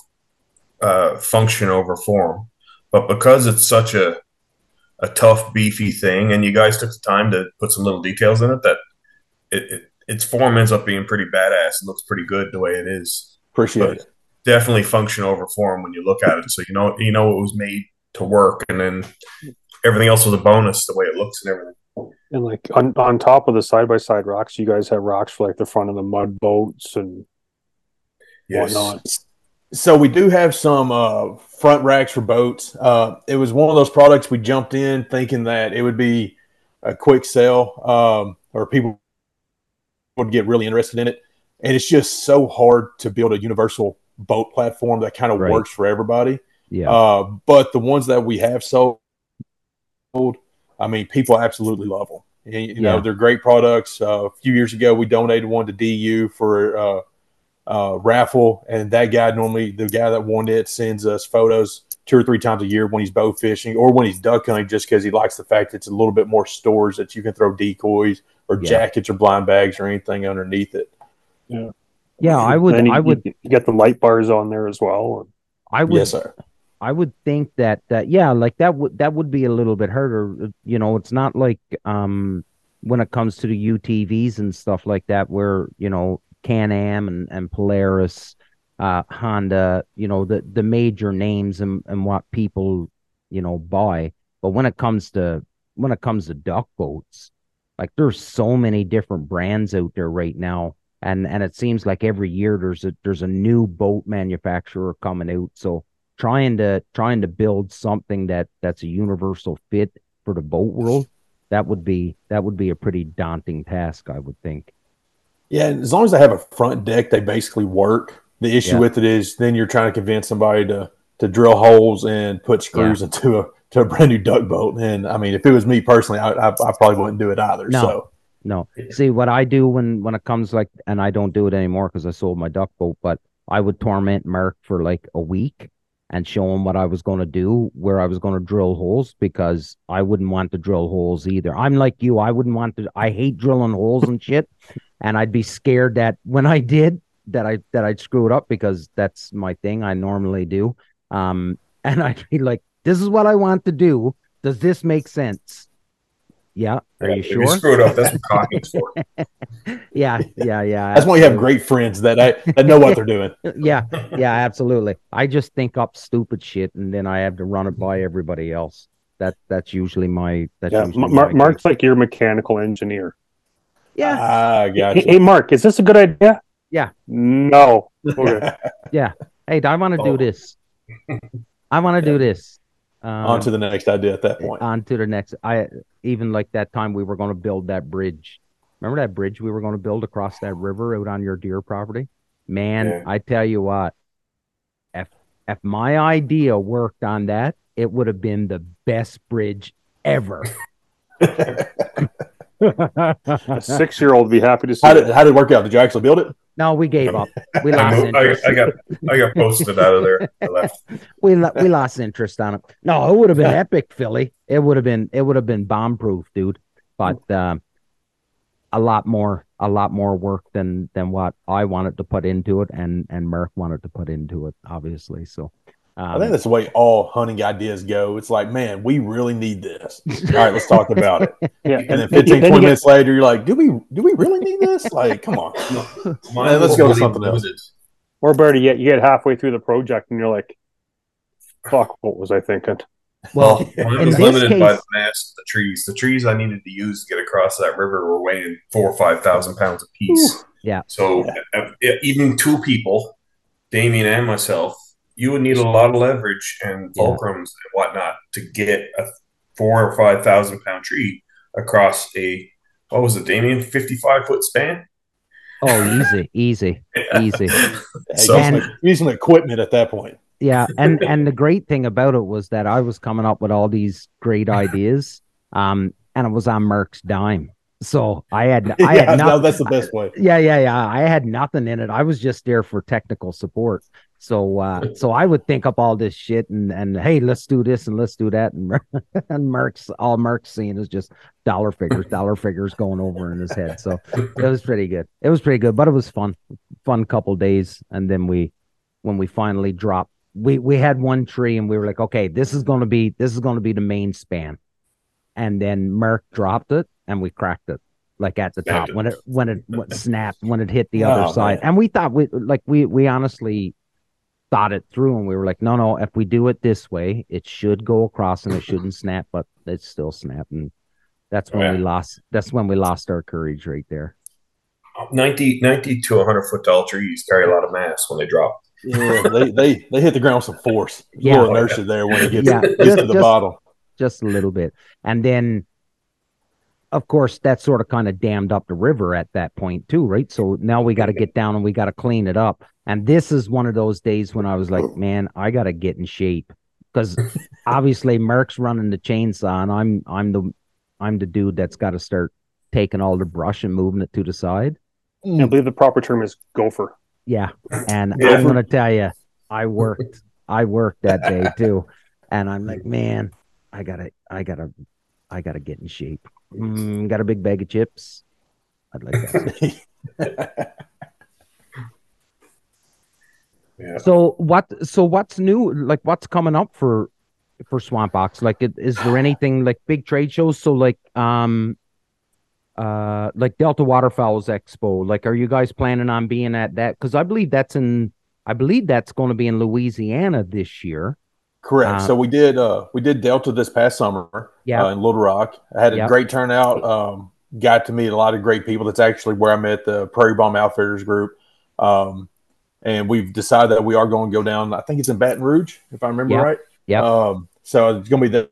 uh, function over form, but because it's such a a tough, beefy thing, and you guys took the time to put some little details in it, that it, it its form ends up being pretty badass and looks pretty good the way it is. Appreciate But it. definitely function over form when you look at it. So you know you know it was made to work, and then everything else was a bonus the way it looks and everything. And like on, on top of the side by side rocks, you guys have rocks for like the front of the mud boats and Yes. whatnot. So we do have some uh, front racks for boats. Uh, it was one of those products we jumped in thinking that it would be a quick sell um, or people would get really interested in it. And it's just so hard to build a universal boat platform that kind of Right. works for everybody. Yeah. Uh, but the ones that we have sold, I mean, people absolutely love them. And, you know, they're great products. Uh, a few years ago, we donated one to DU for uh, raffle, and that guy normally, the guy that won it, sends us photos two or three times a year when he's bow fishing or when he's duck hunting, just because he likes the fact that it's a little bit more stores that you can throw decoys or Yeah. jackets or blind bags or anything underneath it. yeah, yeah, I would And you, I would you, you get the light bars on there as well. I would Yes, sir. I would think that that yeah, like that would that would be a little bit harder. You know, it's not like um when it comes to the UTVs and stuff like that, where you know Can Am and and Polaris, uh, Honda, you know the the major names and and what people you know buy. But when it comes to when it comes to duck boats, like there's so many different brands out there right now. And, and it seems like every year there's a there's a new boat manufacturer coming out. So trying to trying to build something that that's a universal fit for the boat world that would be that would be a pretty daunting task i would think Yeah, and as long as they have a front deck, they basically work. The issue Yeah. with it is then you're trying to convince somebody to to drill holes and put screws into a to a brand new duck boat. And I mean, if it was me personally, I, I, I probably wouldn't do it either. No. So no see what i do when when it comes like and i don't do it anymore because i sold my duck boat but i would torment mark for like a week and show him what i was going to do where i was going to drill holes because i wouldn't want to drill holes either i'm like you i wouldn't want to i hate drilling holes and shit and i'd be scared that when i did that i that i'd screw it up because that's my thing i normally do um and i'd be like this is what i want to do does this make sense Yeah. Are Yeah, you if sure? You screwed up. That's what cocking's for. yeah, yeah, yeah. That's why you have great friends that I that know what they're doing. yeah, yeah, absolutely. I just think up stupid shit and then I have to run it by everybody else. That that's usually my that's Yeah, usually Mark, my Mark's case. like your mechanical engineer. Yeah, Ah, Hey, gotcha. hey, Mark, is this a good idea? Yeah. No. Okay. hey, I want to Oh. do this. I want to do this. Um, On to the next idea at that point. on to the next. I even like that time we were going to build that bridge. Remember that bridge we were going to build across that river out on your deer property? Man, Yeah. I tell you what, if if my idea worked on that, it would have been the best bridge ever. A six year old would be happy to see How it. did how did it work out? Did you actually build it? no, we gave up. We I, lost moved, I, interest. I got I got posted out of there. I left. we lo- we lost interest on it. No, it would have been epic, Philly. It would have been it would have been bomb proof, dude. But um, a lot more a lot more work than than what I wanted to put into it, and and Merck wanted to put into it, obviously. So. I Um, think that's the way all hunting ideas go. It's like, man, we really need this. All right, let's talk about it. Yeah. And then And 15, then 20 get- minutes later, you're like, do we do we really need this? Like, come on. Mine let's was go to something else. limited. or better yet, you get halfway through the project and you're like, fuck, what was I thinking? well, Mine in was this limited by the mass of the trees. The trees I needed to use to get across that river were weighing four or five thousand pounds apiece. Yeah. So uh, uh, even two people, Damien and myself, you would need a lot of leverage and Yeah. fulcrums and whatnot to get a four or five thousand pound tree across a what was it, Damien, fifty five foot span. oh, easy, easy, easy. So- Use some- use some equipment at that point. Yeah, and and the great thing about it was that I was coming up with all these great ideas, um, and it was on Merck's dime. So I had I yeah, had no, nothing. that's the best way. yeah, yeah, yeah. I had nothing in it. I was just there for technical support. So uh so I would think up all this shit and and hey, let's do this and let's do that and and Merck's all Merck's seeing is just dollar figures, dollar figures going over in his head. So it was pretty good. It was pretty good, but it was fun. Fun couple days and then we when we finally dropped we we had one tree and we were like, okay, this is going to be this is going to be the main span. And then Merck dropped it and we cracked it like at the top it. when it when it snapped when it hit the other Oh, side. man. And we thought we like we we honestly thought it through and we were like, no, no, if we do it this way, it should go across and it shouldn't snap, but it still snapped. And that's when we lost that's when we lost our courage right there. 90, 90 to 100 foot tall trees carry a lot of mass when they drop. Yeah, they, they they hit the ground with some force. A Yeah. little inertia there when it gets, Yeah, gets just- to the just- bottom. just a little bit. And then, of course, that sort of kind of dammed up the river at that point too, right? So now we got to get down and we got to clean it up. And this is one of those days when I was like, man, I got to get in shape because obviously Merck's running the chainsaw, and I'm I'm the I'm the dude that's got to start taking all the brush and moving it to the side. I believe the proper term is gopher. Yeah, and Yeah. I'm gonna tell you, I worked, I worked that day too, and I'm like, man, I gotta, I gotta, I gotta get in shape. Mm, got a big bag of chips. I'd like that. Yeah. so what? So what's new? Like, what's coming up for for Swamp Ox? Like, it- is there anything like big trade shows? So like, um, uh, like Delta Waterfowls Expo. Like, are you guys planning on being at that? Because I believe that's in, I believe that's going to be in Louisiana this year. Correct. Uh, so we did uh we did Delta this past summer Yeah. uh, in Little Rock. I had a Yep. great turnout. Um, got to meet a lot of great people. That's actually where I met the Prairie Bomb Outfitters group. Um, and we've decided that we are going to go down. I think it's in Baton Rouge, if I remember Yep. right. Yeah. Um, so it's going to be there,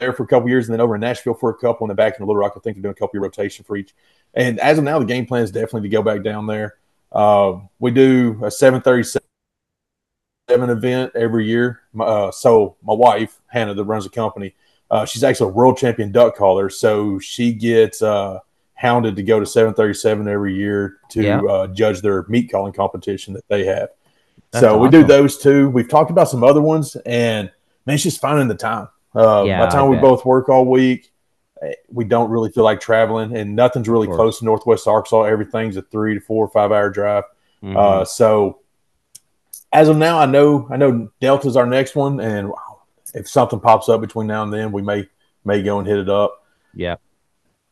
there for a couple years, and then over in Nashville for a couple, and then back in Little Rock. I think they're doing a couple year rotation for each. And as of now, the game plan is definitely to go back down there. Uh, we do a seven thirty seven event every year. Uh, so my wife Hannah, that runs the company, uh, she's actually a world champion duck caller. So she gets uh, hounded to go to seven thirty seven every year to Yeah. uh, judge their meat calling competition that they have. That's so we do those two. We've talked about some other ones, and man, it's just finding the time. Uh, Yeah, by the time we both work all week, eh, we don't really feel like traveling, and nothing's really close to Northwest Arkansas. Everything's a three to four or five hour drive. Mhm. Uh, so as of now, I know I know Delta's our next one, and if something pops up between now and then, we may may go and hit it up. Yeah.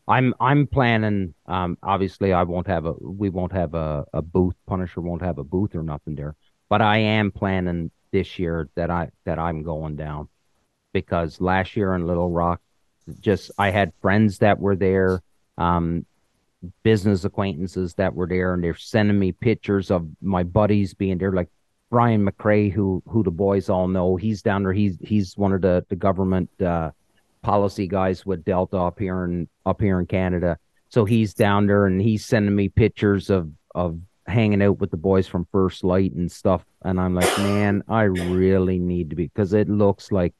I'm I'm planning um obviously I won't have a we won't have a, a booth Punisher won't have a booth or nothing there. But I am planning this year that I that I'm going down because last year in Little Rock just I had friends that were there, um business acquaintances that were there and they're sending me pictures of my buddies being there like Brian McCrae who who the boys all know he's down there he's he's one of the the government uh policy guys with Delta up here in up here in Canada. So he's down there and he's sending me pictures of of hanging out with the boys from First Lite and stuff. And I'm like, man, I really need to be because it looks like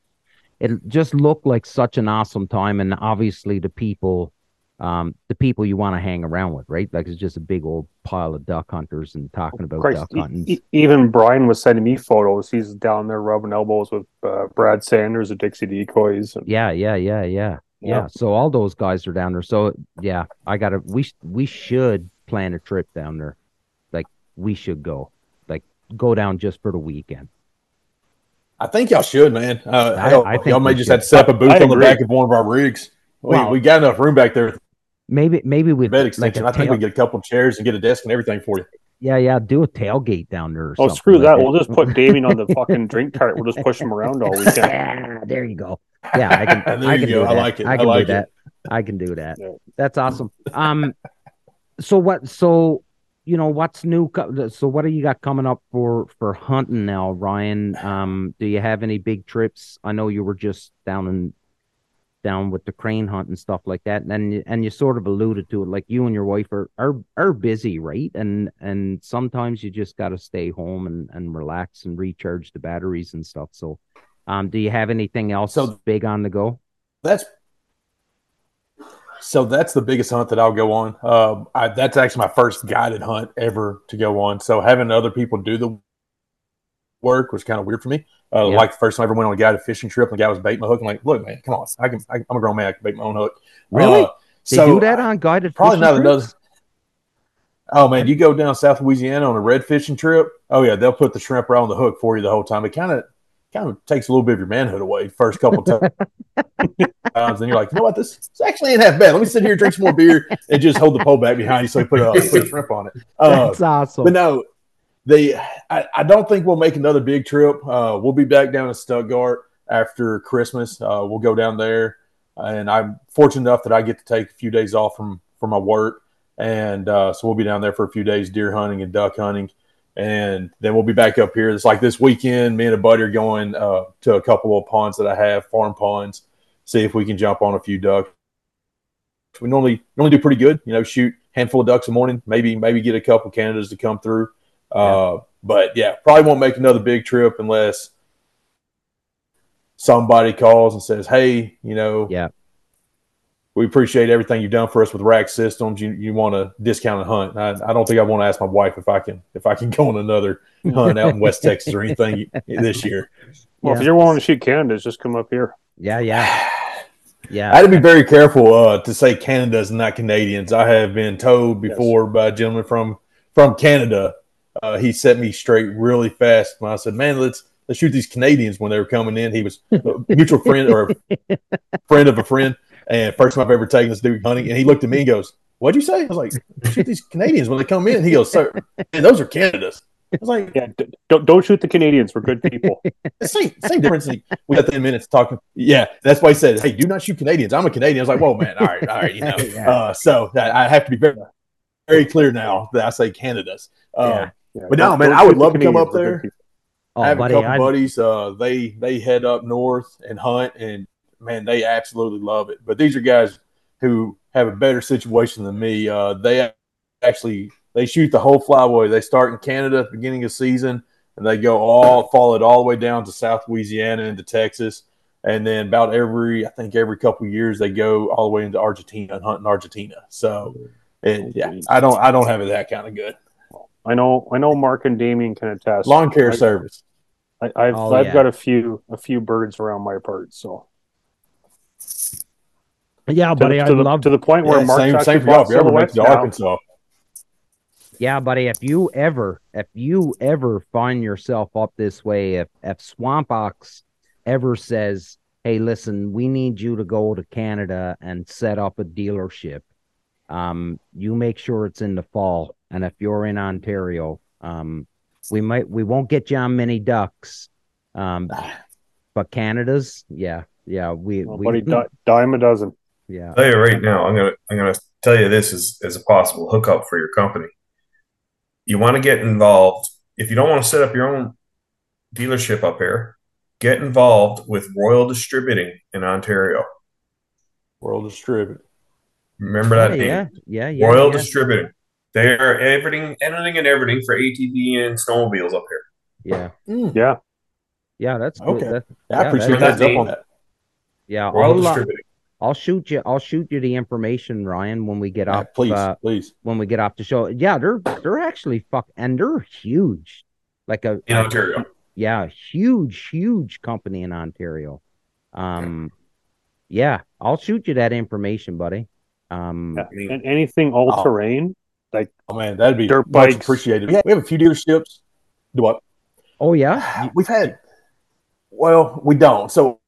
it just looked like such an awesome time. And obviously the people um, the people you want to hang around with, right? Like it's just a big old pile of duck hunters and talking about Christ, duck hunting. e- even Brian was sending me photos. He's down there rubbing elbows with uh, Brad Sanders of Dixie Decoys. And, Yeah, yeah, yeah, yeah, yeah. Yeah. So all those guys are down there. So yeah, I gotta. We we should plan a trip down there. Like we should go. Like go down just for the weekend. I think y'all should, man. Uh, I- hell, I think y'all may we just should. have to set up a booth I on the back of one of our rigs. We, Well- we got enough room back there with Maybe maybe we the bed like extension. a I think we get a couple of chairs and get a desk and everything for you. yeah yeah do a tailgate down there. Or oh, something screw like that. We'll just put Damien on the fucking drink cart. We'll just push him around all weekend. Yeah, there you go. Yeah, I can. There I you can go. do I that. like it. I I can like do it. that. I can do that. Yeah. That's awesome. Um, so what? So you know what's new? So what do you got coming up for for hunting now, Ryan? Um, do you have any big trips? I know you were just down in down with the crane hunt and stuff like that, and you- and you sort of alluded to it, like you and your wife are are are busy, right? And and sometimes you just got to stay home and and relax and recharge the batteries and stuff. So, um, do you have anything else So- big on the go? That's so that's the biggest hunt that I'll go on. Um, I, that's actually my first guided hunt ever to go on. So having other people do the work was kind of weird for me. Uh, Yeah. Like the first time I ever went on a guided fishing trip, and the guy was baiting my hook. I'm like, look, man, come on, I can. I, I'm a grown man. I can bait my own hook. Really? Uh, They so do that on guided probably fishing not trips? Oh man, you go down South Louisiana on a red fishing trip. Oh yeah, they'll put the shrimp right on the hook for you the whole time. It kind of kind of takes a little bit of your manhood away first couple times. times, and you're like, you know what, this, this actually ain't half bad. Let me sit here, drink some more beer, and just hold the pole back behind you so you put a, put a shrimp on it. Uh, That's awesome. but no, the I, I don't think we'll make another big trip. Uh, we'll be back down in Stuttgart after Christmas. Uh, we'll go down there, and I'm fortunate enough that I get to take a few days off from from my work, and uh, so we'll be down there for a few days deer hunting and duck hunting, and then we'll be back up here. It's like this weekend. Me and a buddy are going uh, to a couple of ponds that I have, farm ponds, see if we can jump on a few ducks. We normally normally do pretty good. You know, shoot handful of ducks a morning, maybe maybe get a couple Canadas to come through. Uh, But yeah, probably won't make another big trip unless somebody calls and says, "Hey, you know, Yeah. we appreciate everything you've done for us with Rack Systems. You you want a discounted hunt?" I, I don't think I want to ask my wife if I can if I can go on another hunt out in West Texas or anything this year. Well, Yeah. if you're willing to shoot Canada's, just come up here. yeah, yeah, yeah. I had to be very careful uh, to say Canada's not Canadians. I have been told before by a gentleman from from Canada. Uh, he set me straight really fast when I said, "Man, let's let's shoot these Canadians." When they were coming in, he was a mutual friend or a friend of a friend, and first time I've ever taken this dude hunting. And he looked at me and goes, "What'd you say?" I was like, "Shoot these Canadians when they come in." He goes, "Sir, man, those are Canada's." I was like, Yeah, d- don't don't shoot the Canadians. We're good people. same same difference. We got ten minutes talking. Yeah, that's why he said, "Hey, do not shoot Canadians." I'm a Canadian. I was like, "Whoa, man! All right, all right." You know, uh, so that I have to be very very clear now that I say Canada's. Uh, Yeah. Yeah, But no, man, I would love to come up there. people. Oh, I have buddy, a couple I'd- buddies. Uh, they they head up north and hunt, and man, they absolutely love it. But these are guys who have a better situation than me. Uh, they actually they shoot the whole flyway. They start in Canada at the beginning of season, and they go all follow it all the way down to South Louisiana into Texas, and then about every I think every couple of years they go all the way into Argentina and hunt in Argentina. So, and yeah, I don't I don't have it that kind of good. I know, I know. Mark and Damien can attest. Lawn care I- service. I, I've Oh, I've yeah. got a few a few birds around my part. So yeah, to, buddy, I'd to, the, love to the point where Yeah, Mark's same actually same for y'all. If you ever make silhouettes it to. Arkansas. Yeah, buddy, if you ever if you ever find yourself up this way, if if Swamp Ox ever says, hey, listen, we need you to go to Canada and set up a dealership. Um, you make sure it's in the fall, and if you're in Ontario, um, we might we won't get you on many ducks, um, but Canada's, yeah, yeah, we Well, we buddy, di- dime a dozen. yeah, I'll tell you right now, I'm gonna I'm gonna tell you this as, as a possible hookup for your company. You want to get involved if you don't want to set up your own dealership up here. Get involved with Royal Distributing in Ontario. Royal distributed. Remember yeah, that name, yeah, yeah, yeah, Royal yeah, Distributing. They are everything, anything and everything for ATV and snowmobiles up here. yeah, Mm, Yeah. yeah. That's good. Okay. That- I Yeah, appreciate that's- that up on that. yeah, Royal I'll, uh, Distributing. I'll shoot you. I'll shoot you the information, Ryan, when we get Yeah, off. please, uh, please. when we get off the show. Yeah, they're they're actually fuck and they're huge. Like a In Ontario. yeah, huge, huge company in Ontario. Um yeah, I'll shoot you that information, buddy. Um Yeah. I mean- And anything all terrain. Like oh man, that'd be Dirt much appreciated. We have, we have a few dealerships. Do what? oh yeah. We've had. Well, we don't. So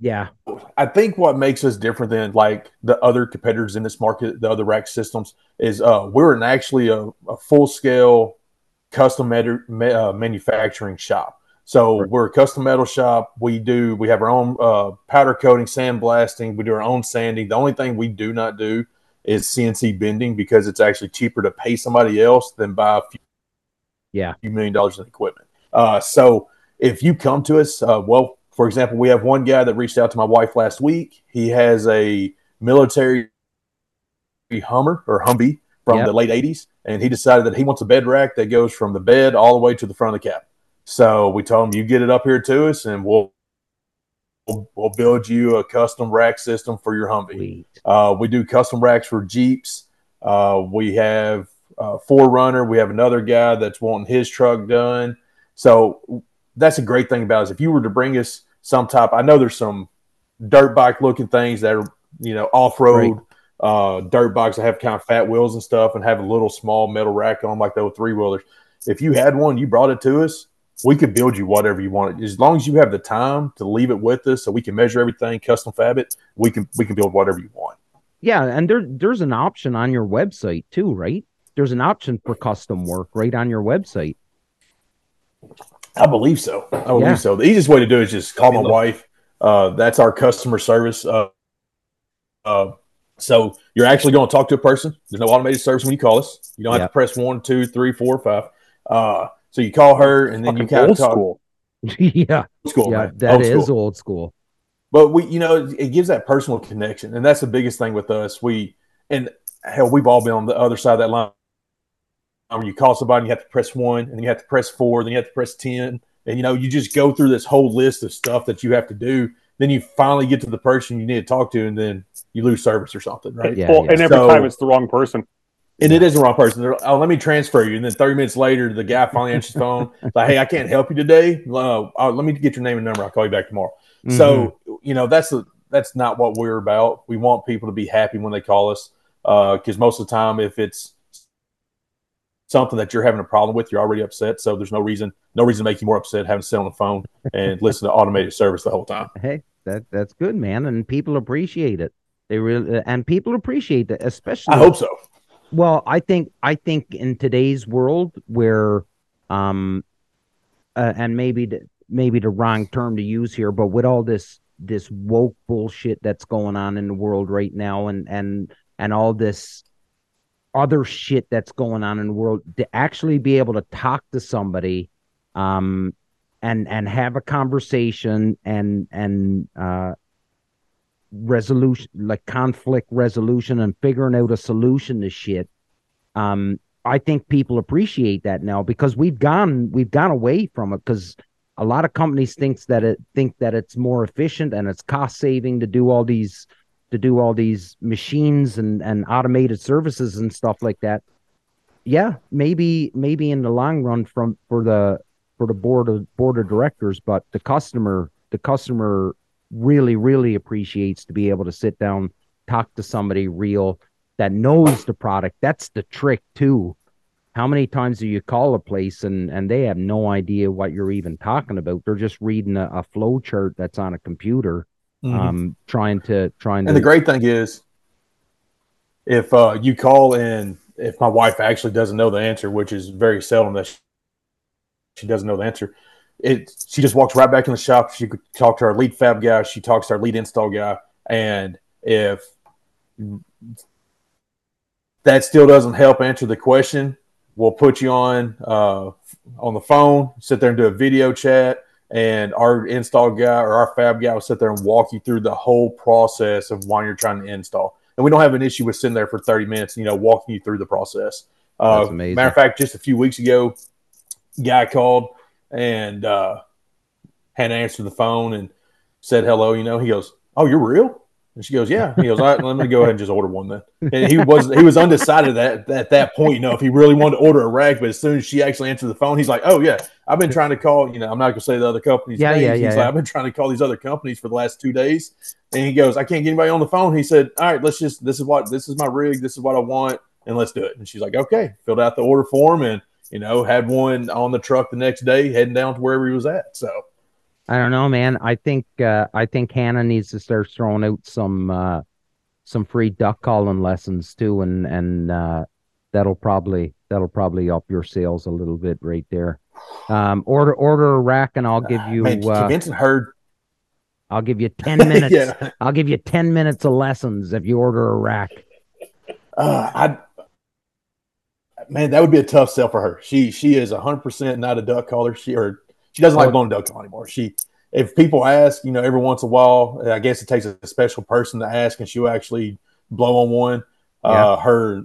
Yeah. I think what makes us different than like the other competitors in this market, the other rack systems, is uh, we're an actually a, a full scale custom med- uh, manufacturing shop. So Right. we're a custom metal shop. We do we have our own uh, powder coating, sandblasting. We do our own sanding. The only thing we do not do is CNC bending because it's actually cheaper to pay somebody else than buy a few, Yeah. few million dollars in equipment. Uh, so if you come to us, uh, well, for example, we have one guy that reached out to my wife last week. He has a military Hummer or Humvee from Yep. the late 80s, and he decided that he wants a bed rack that goes from the bed all the way to the front of the cab. So we told him, you get it up here to us, and we'll we'll, we'll build you a custom rack system for your Humvee. Uh, we do custom racks for Jeeps. Uh, we have uh, 4Runner. We have another guy that's wanting his truck done. So that's a great thing about us. If you were to bring us some type, I know there's some dirt bike looking things that are you know off road uh, dirt bikes that have kind of fat wheels and stuff, and have a little small metal rack on them like those three wheelers. If you had one, you brought it to us. We could build you whatever you want. As long as you have the time to leave it with us, so we can measure everything, custom fab it. We can we can build whatever you want. Yeah, and there there's an option on your website too, right? There's an option for custom work right on your website. I believe so. I believe Yeah. so. The easiest way to do it is just call my Look. wife. Uh, that's our customer service. Uh, uh, so you're actually going to talk to a person. There's no automated service when you call us. You don't have Yeah. to press one, two, three, four, five. So you call her and then you Fucking kind old of talk. school. yeah, Old school, yeah, man. that Old is school. old school. But we, you know, it, it gives that personal connection, and that's the biggest thing with us. We and hell, we've all been on the other side of that line. When you call somebody, and you have to press one, and then you have to press four, then you have to press ten, and you know, you just go through this whole list of stuff that you have to do. Then you finally get to the person you need to talk to, and then you lose service or something, right? Yeah, well, yeah. and every So- time it's the wrong person. And it is the wrong person. They're, oh, let me transfer you. And then 30 minutes later, the guy finally answers the phone. like, hey, I can't help you today. Uh, uh, let me get your name and number. I'll call you back tomorrow. Mm-hmm. So, you know, that's the, that's not what we're about. We want people to be happy when they call us. Because most of the time, if it's something that you're having a problem with, you're already upset. So there's no reason, no reason to make you more upset having to sit on the phone and listen to automated service the whole time. Hey, that that's good, man, and people appreciate it. They really and people appreciate that, especially. I hope so. Well, I think I think in today's world where, um, uh, and maybe the, maybe the wrong term to use here, but with all this this woke bullshit that's going on in the world right now, and and and all this other shit that's going on in the world, to actually be able to talk to somebody, um, and and have a conversation and and uh resolution like conflict resolution and figuring out a solution to shit um i think people appreciate that now because we've gone we've gone away from it because a lot of companies thinks that it think that it's more efficient and it's cost saving to do all these to do all these machines and and automated services and stuff like that. Yeah maybe maybe in the long run from for the for the board of board of directors but the customer the customer really really appreciates to be able to sit down talk to somebody real that knows the product that's the trick too how many times do you call a place and and they have no idea what you're even talking about they're just reading a, a flow chart that's on a computer Mhm. Um, trying to trying to. And the great thing is, if uh, you call and if my wife actually doesn't know the answer, which is very seldom that she, she doesn't know the answer, it she just walks right back in the shop. She could talk to our lead fab guy. She talks to our lead install guy, and if that still doesn't help answer the question, we'll put you on uh, on the phone, sit there and do a video chat, and our install guy or our fab guy will sit there and walk you through the whole process of why you're trying to install. And we don't have an issue with sitting there for 30 minutes, you know, walking you through the process. Uh, That's amazing. Matter of fact, just a few weeks ago, guy called and uh, had answered the phone and said hello. You know, he goes, "Oh, you're real." And she goes, "Yeah." He goes, "All right, let me go ahead and just order one then." And he was he was undecided at, at that point, you know, if he really wanted to order a rack. But as soon as she actually answered the phone, he's like, "Oh yeah, I've been trying to call. You know, I'm not going to say the other companies' Yeah, names. yeah, he's yeah, like, yeah. I've been trying to call these other companies for the last two days." And he goes, "I can't get anybody on the phone." He said, "All right, let's just this is what this is my rig. This is what I want, and let's do it." And she's like, "Okay." Filled out the order form and you know had one on the truck the next day, heading down to wherever he was at. So. I don't know, man. I think uh, I think Hannah needs to start throwing out some uh, some free duck calling lessons too, and and uh, that'll probably that'll probably up your sales a little bit right there. Um, order order a rack, and I'll give you Man, uh, Vincent heard. I'll give you ten minutes. yeah, I'll give you ten minutes of lessons if you order a rack. uh, I man, that would be a tough sell for her. She she is hundred percent not a duck caller. She or she doesn't like blowing duck call anymore. She if people ask, you know, every once in a while, I guess it takes a special person to ask, and she'll actually blow on one. Uh, her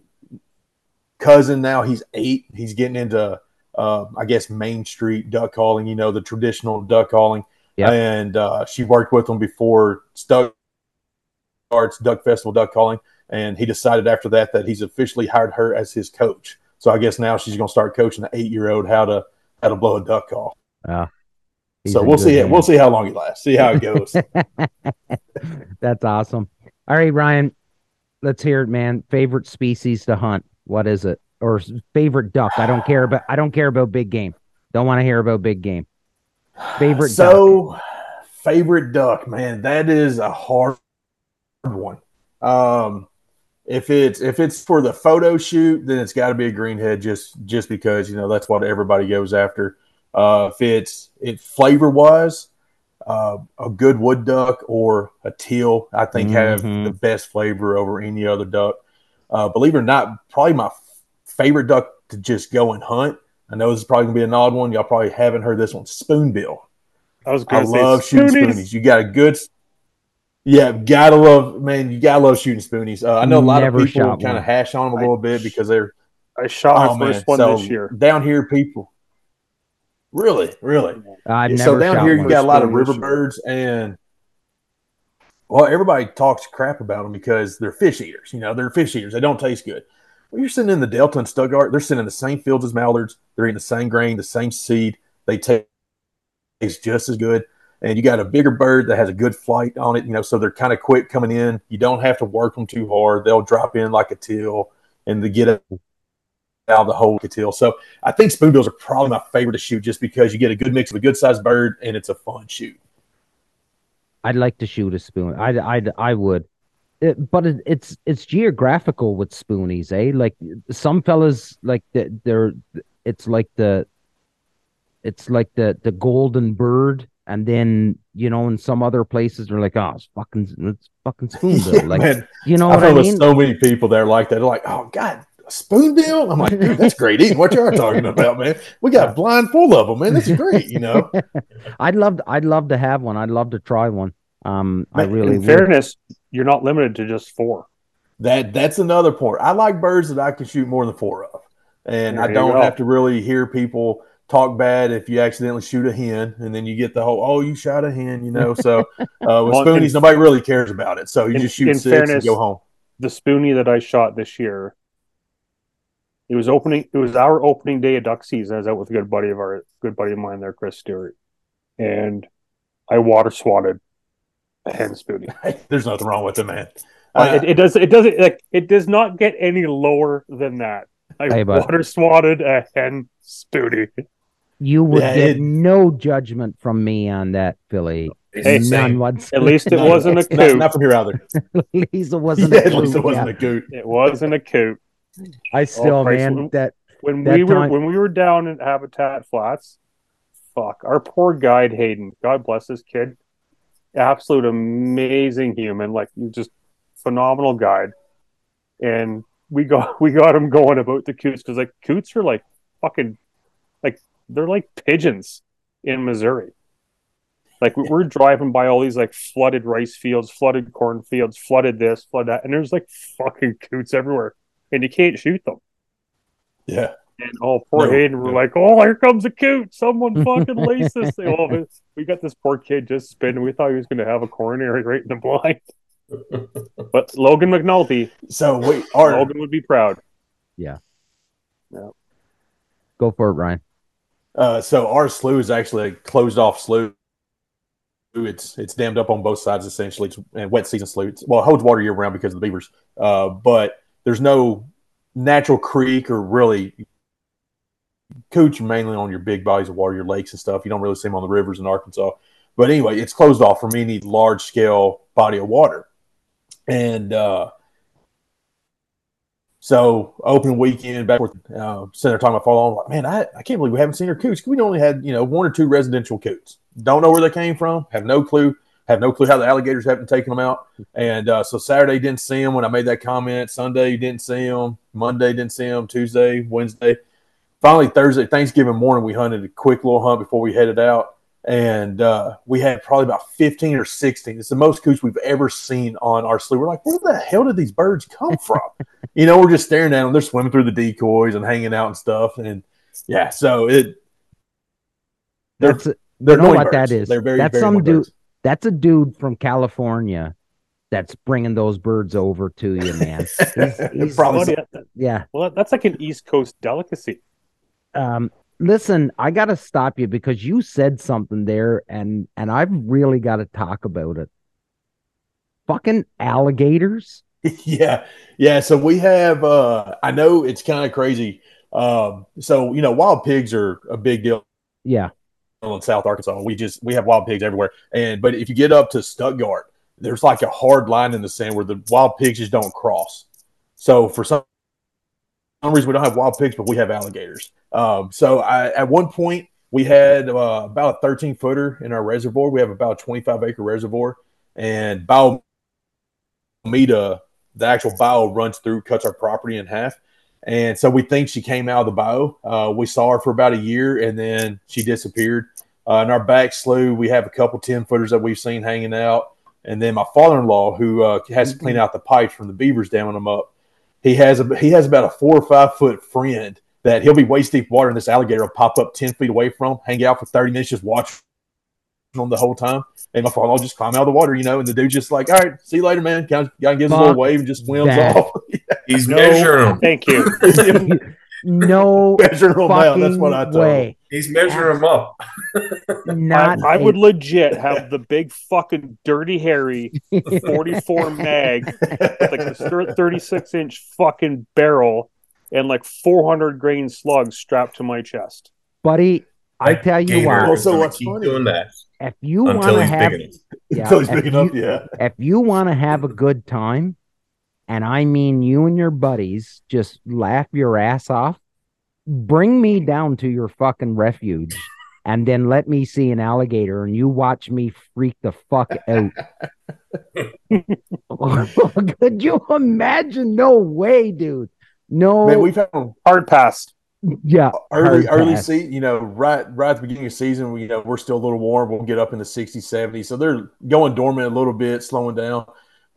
cousin now he's eight. He's getting into uh, I guess Main Street duck calling. You know, the traditional duck calling. Yep. And uh, she worked with him before Stuck Arts Duck Festival duck calling, and he decided after that that he's officially hired her as his coach. So I guess now she's going to start coaching the eight year old how to how to blow a duck call. He's so we'll see. man. We'll see how long he lasts. See how it goes. That's awesome. All right, Ryan, let's hear it, man. Favorite species to hunt? What is it? Or favorite duck? I don't care about. I don't care about big game. Don't want to hear about big game. Favorite duck. so favorite duck, man, that is a hard one. Um, if it's if it's for the photo shoot, then it's got to be a greenhead, just just because you know that's what everybody goes after. Uh, if it's it flavor wise, uh, a good wood duck or a teal, I think have Mhm. the best flavor over any other duck. Uh, believe it or not, probably my f- favorite duck to just go and hunt. I know this is probably gonna be an odd one. Y'all probably haven't heard this one. Spoonbill. I was I going to say love shooting spoonies. spoonies. You got a good, yeah, gotta love, man. You gotta love shooting spoonies. Uh, I know a lot Never of people kind of hash on them a little bit because they're I shot oh my man. first one so this year. down here, people, really, really. I've Yeah, never so down shot here, one. you got a lot of Spoon river birds, and well, everybody talks crap about them because they're fish eaters. You know, they're fish eaters. They don't taste good. Well, you're sitting in the Delta and Stuttgart. They're sitting in the same fields as mallards. They're eating the same grain, the same seed. They taste just as good. And you got a bigger bird that has a good flight on it. You know, so they're kind of quick coming in. You don't have to work them too hard. They'll drop in like a teal, and they get out of the hole like teal. So I think spoonbills are probably my favorite to shoot, just because you get a good mix of a good sized bird and it's a fun shoot. I'd like to shoot a spoon. I I I would. It, but it, it's it's geographical with spoonies, eh? Like some fellas like the, they're it's like the it's like the the golden bird and then you know in some other places they're like oh it's fucking it's fucking spoonbill like Man, you know I've what I heard mean of so many people there like that. They're like, oh God, a spoonbill? I'm like, dude, that's great eating. What you're talking about, man? We got a blind full of them, man. This is great, you know. I'd love I'd love to have one I'd love to try one um I really In would. fairness, you're not limited to just four. That that's another point. I like birds that I can shoot more than four of, and There I don't have to really hear people talk bad if you accidentally shoot a hen, and then you get the whole "oh, you shot a hen," you know. So uh, with Well, spoonies, in- nobody really cares about it. So you in- just shoot in six and go home. The spoonie that I shot this year, it was opening. It was our opening day of duck season. I was out with a good buddy of our good buddy of mine there, Chris Stewart, and I water swatted a hen spoonie. There's nothing wrong with it, man. Uh, Uh, it, it does. It doesn't like. It does not get any lower than that. I Hey, bud. water swatted a hen spoonie. You would Yeah, get it- no judgment from me on that Philly Hey, none whatsoever. At least it wasn't a not, coot. not from here either. At least it wasn't. Yeah, a at least it coot, wasn't yeah. a goot. It wasn't a coot. I still, Christ, man, when- that When That we were time- when we were down in Habitat Flats, fuck, our poor guide Hayden. God bless this kid. Absolute amazing human, like just phenomenal guide. And we got we got him going about the coots because like coots are like fucking like they're like pigeons in Missouri. Like we- we're driving by all these like flooded rice fields, flooded cornfields, flooded this, flooded that, and there's like fucking coots everywhere, and you can't shoot them. Yeah. And oh, poor No, Hayden, we're no. like, oh, here comes a coot. Someone fucking lace this thing. Oh, man. we got this poor kid just spinning. We thought he was going to have a coronary right in the blind. But Logan McNulty, So we are Logan would be proud. Yeah. Yeah. Go for it, Ryan. Uh, so our slough is actually a closed off slough. It's it's dammed up on both sides essentially. It's and wet season slough. It's, well, it holds water year round because of the beavers. Uh, but there's no natural creek or really cooch mainly on your big bodies of water, your lakes and stuff. You don't really see them on the rivers in Arkansas. But anyway, it's closed off from any large scale body of water. And uh, so open weekend back with uh, sitting talking about fall on like, man, I, I can't believe we haven't seen our coots. We only had, you know, one or two residential coots. Don't know where they came from, have no clue, have no clue how the alligators haven't taken them out. And uh, so Saturday didn't see them when I made that comment. Sunday didn't see them. Monday didn't see them. Tuesday, Wednesday. Finally, Thursday, Thanksgiving morning, we hunted a quick little hunt before we headed out. And uh, we had probably about 15 or 16. It's the most coots we've ever seen on our slough. We're like, where the hell did these birds come from? you know, we're just staring at them. They're swimming through the decoys and hanging out and stuff. And yeah, so it they're That's they're you know what that birds. is? They're very That's very some dude- birds. that's a dude from California that's bringing those birds over to you, man. He's- he's- Probably yeah, yeah. well, that's like an East Coast delicacy. Um, listen, I got to stop you because you said something there, and and I've really got to talk about it. Fucking alligators. yeah yeah so we have uh i know it's kind of crazy um so you know wild pigs are a big deal Yeah, in south arkansas we just we have wild pigs everywhere and but if you get up to stuttgart there's like a hard line in the sand where the wild pigs just don't cross so for some some reason we don't have wild pigs but we have alligators um so I, at one point we had uh, about a 13 footer in our reservoir we have about a 25 acre reservoir and Bayou Meto, the actual bayou runs through, cuts our property in half. And so we think she came out of the bayou. Uh, we saw her for about a year and then she disappeared. Uh, in our back slough, we have a couple 10 footers that we've seen hanging out. And then my father in law, who uh, has to clean out the pipes from the beavers damming them up, he has a, he has about a four or five foot friend that he'll be waist deep water and this alligator will pop up 10 feet away from him, hang out for 30 minutes, just watch them the whole time. And my father will just climb out of the water, you know, and the dude's just like, all right, see you later, man. Kind of, gives a little wave and just swims that. off. He's No, measuring them. Thank you. no Measuring them out. That's fucking what I told him. way. He's measuring him up. Not I, I a- would legit have the big fucking dirty hairy 44 mag with like the 36 inch fucking barrel and like 400 grain slugs strapped to my chest. buddy. I tell you gator what, is Also, what's keep funny- doing that if you want to have yeah, Until he's if big enough, yeah. if you want to have a good time, and I mean you and your buddies just laugh your ass off, bring me down to your fucking refuge and then let me see an alligator and you watch me freak the fuck out. Could you imagine? No way, dude. No, Man, we've had Hard pass. yeah, early, early season, you know, right, right at the beginning of the season, we, you know, we're still a little warm. We'll get up in the 60s, 70s. So they're going dormant a little bit, slowing down.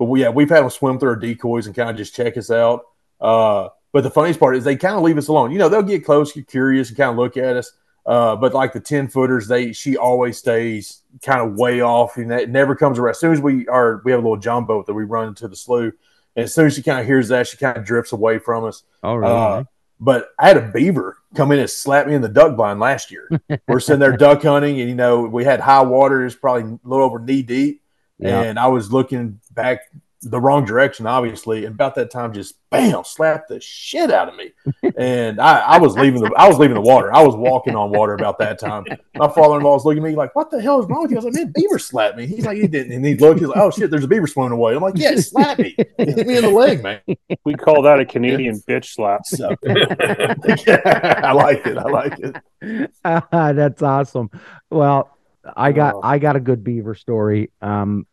But we, yeah, we've had them swim through our decoys and kind of just check us out. Uh, but the funniest part is they kind of leave us alone. You know, they'll get close, get curious, and kind of look at us. Uh, but like the 10 footers, they she always stays kind of way off and that never comes around. As soon as we are, we have a little John boat that we run into the slough. And as soon as she kind of hears that, she kind of drifts away from us. Oh, really? Uh, but I had a beaver come in and slap me in the duck blind last year. We're sitting there duck hunting, and you know we had high water. It's probably a little over knee deep, Yeah. and I was looking back the wrong direction, obviously. And about that time, just bam, slapped the shit out of me. And I, I was leaving the I was leaving the water. I was walking on water about that time. My father-in-law was looking at me like, "What the hell is wrong with you?" I was like, "Man, beaver slapped me." He's like, "He didn't." And he looked. He's like, "Oh shit, there's a beaver swimming away." I'm like, "Yeah, slap me. Hit me in the leg, man." We call that a Canadian bitch slap. So, yeah, I like it. I like it. Ah, that's awesome. Well, I got Oh. I got a good beaver story. Um,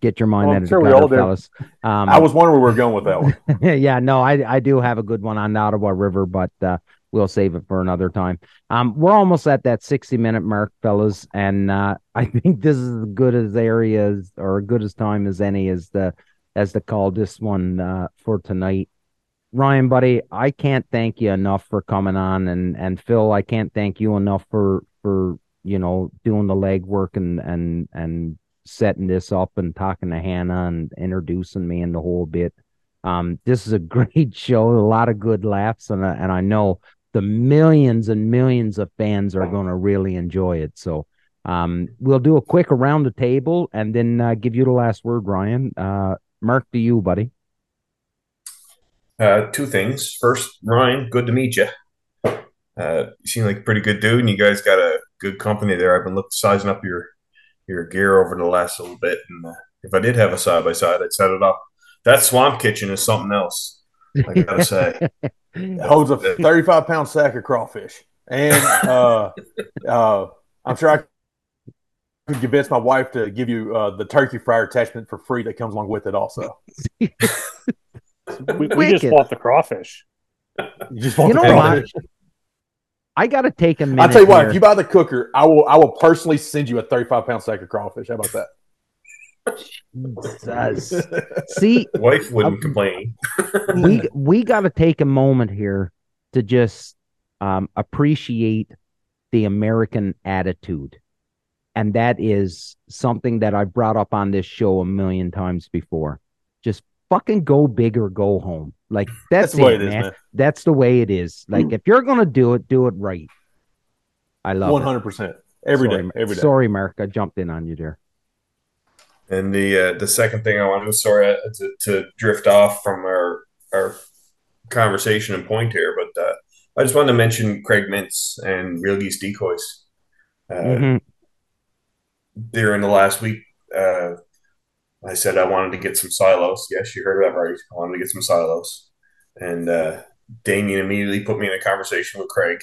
get your mind Oh, out I'm of sure the we gutter, all fellas. Um, I was wondering where we are going with that one. yeah, no, I I do have a good one on the Ottawa River, but uh, we'll save it for another time. Um, we're almost at that sixty minute mark, fellas, and uh, I think this is as good as areas or as good as time as any as the as to call this one uh, for tonight. Ryan, buddy, I can't thank you enough for coming on, and and Phil, I can't thank you enough for for you know doing the legwork and and and setting this up and talking to Hannah and introducing me and the whole bit. Um, this is a great show, a lot of good laughs, and I, and I know the millions and millions of fans are going to really enjoy it. So, um, we'll do a quick around the table and then uh, give you the last word, Ryan. Uh, Mark, to you, buddy. Uh, two things. First, Ryan, good to meet you. Uh, you seem like a pretty good dude, and you guys got a good company there. I've been looking sizing up your your gear over the last little bit, and uh, if I did have a side by side, I'd set it up. That swamp kitchen is something else. I gotta say, It holds a 35 pound sack of crawfish. And uh, uh, I'm sure I could convince my wife to give you uh, the turkey fryer attachment for free that comes along with it, also. We, we just bought the crawfish. You just want You the know what? Crawfish. I got to take a minute. I'll tell you what, if you buy the cooker, I will I will personally send you a 35 pound sack of crawfish. How about that? Jesus. See, wife wouldn't complain. we we got to take a moment here to just um, appreciate the American attitude, and that is something that I brought up on this show a million times before. Just fucking go big or go home. Like that's, That's the way it, it is, man. man. That's the way it is. Like if you're gonna do it, do it right. I love One it. hundred percent. Every day, Sorry, Ma- every day. Sorry, Mark, I jumped in on you there. And the uh, the second thing I wanted to sorry uh, to, to drift off from our our conversation and point here, but uh, I just wanted to mention Craig Mintz and Real Geese Decoys. Uh, Mhm. There in the last week, uh, I said I wanted to get some silos. Yes, you heard that right. I wanted to get some silos, and uh, Damien immediately put me in a conversation with Craig,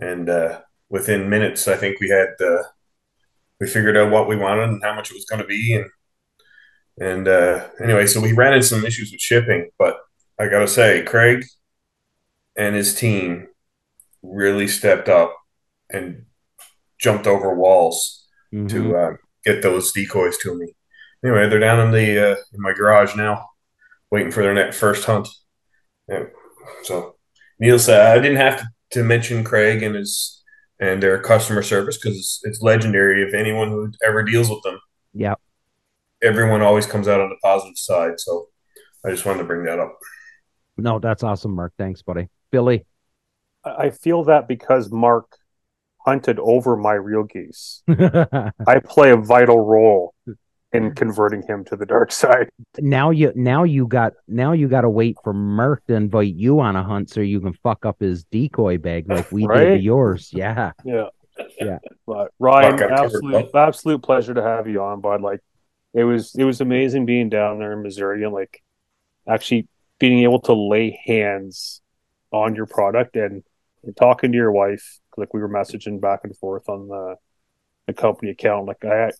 and uh, within minutes, I think we had uh, we figured out what we wanted and how much it was going to be, and and uh, anyway, so we ran into some issues with shipping, but I gotta say, Craig and his team really stepped up and jumped over walls Mhm. to uh, get those decoys to me. Anyway, they're down in the uh, in my garage now, waiting for their next first hunt. Yeah. So Neil said I didn't have to, to mention Craig and his and their customer service because it's, it's legendary. If anyone who ever deals with them, yeah, everyone always comes out on the positive side. So I just wanted to bring that up. No, that's awesome, Mark. Thanks, buddy. Billy. I I feel that because Mark hunted over my real geese, I play a vital role in converting him to the dark side. now you now you got now you got to wait for Mark to invite you on a hunt so you can fuck up his decoy bag like we did yours. Yeah. Yeah. Yeah. But Ryan, Mark, covered, absolute absolute pleasure to have you on, bud. Like it was it was amazing being down there in Missouri and like actually being able to lay hands on your product and, and talking to your wife. Like we were messaging back and forth on the the company account. Like I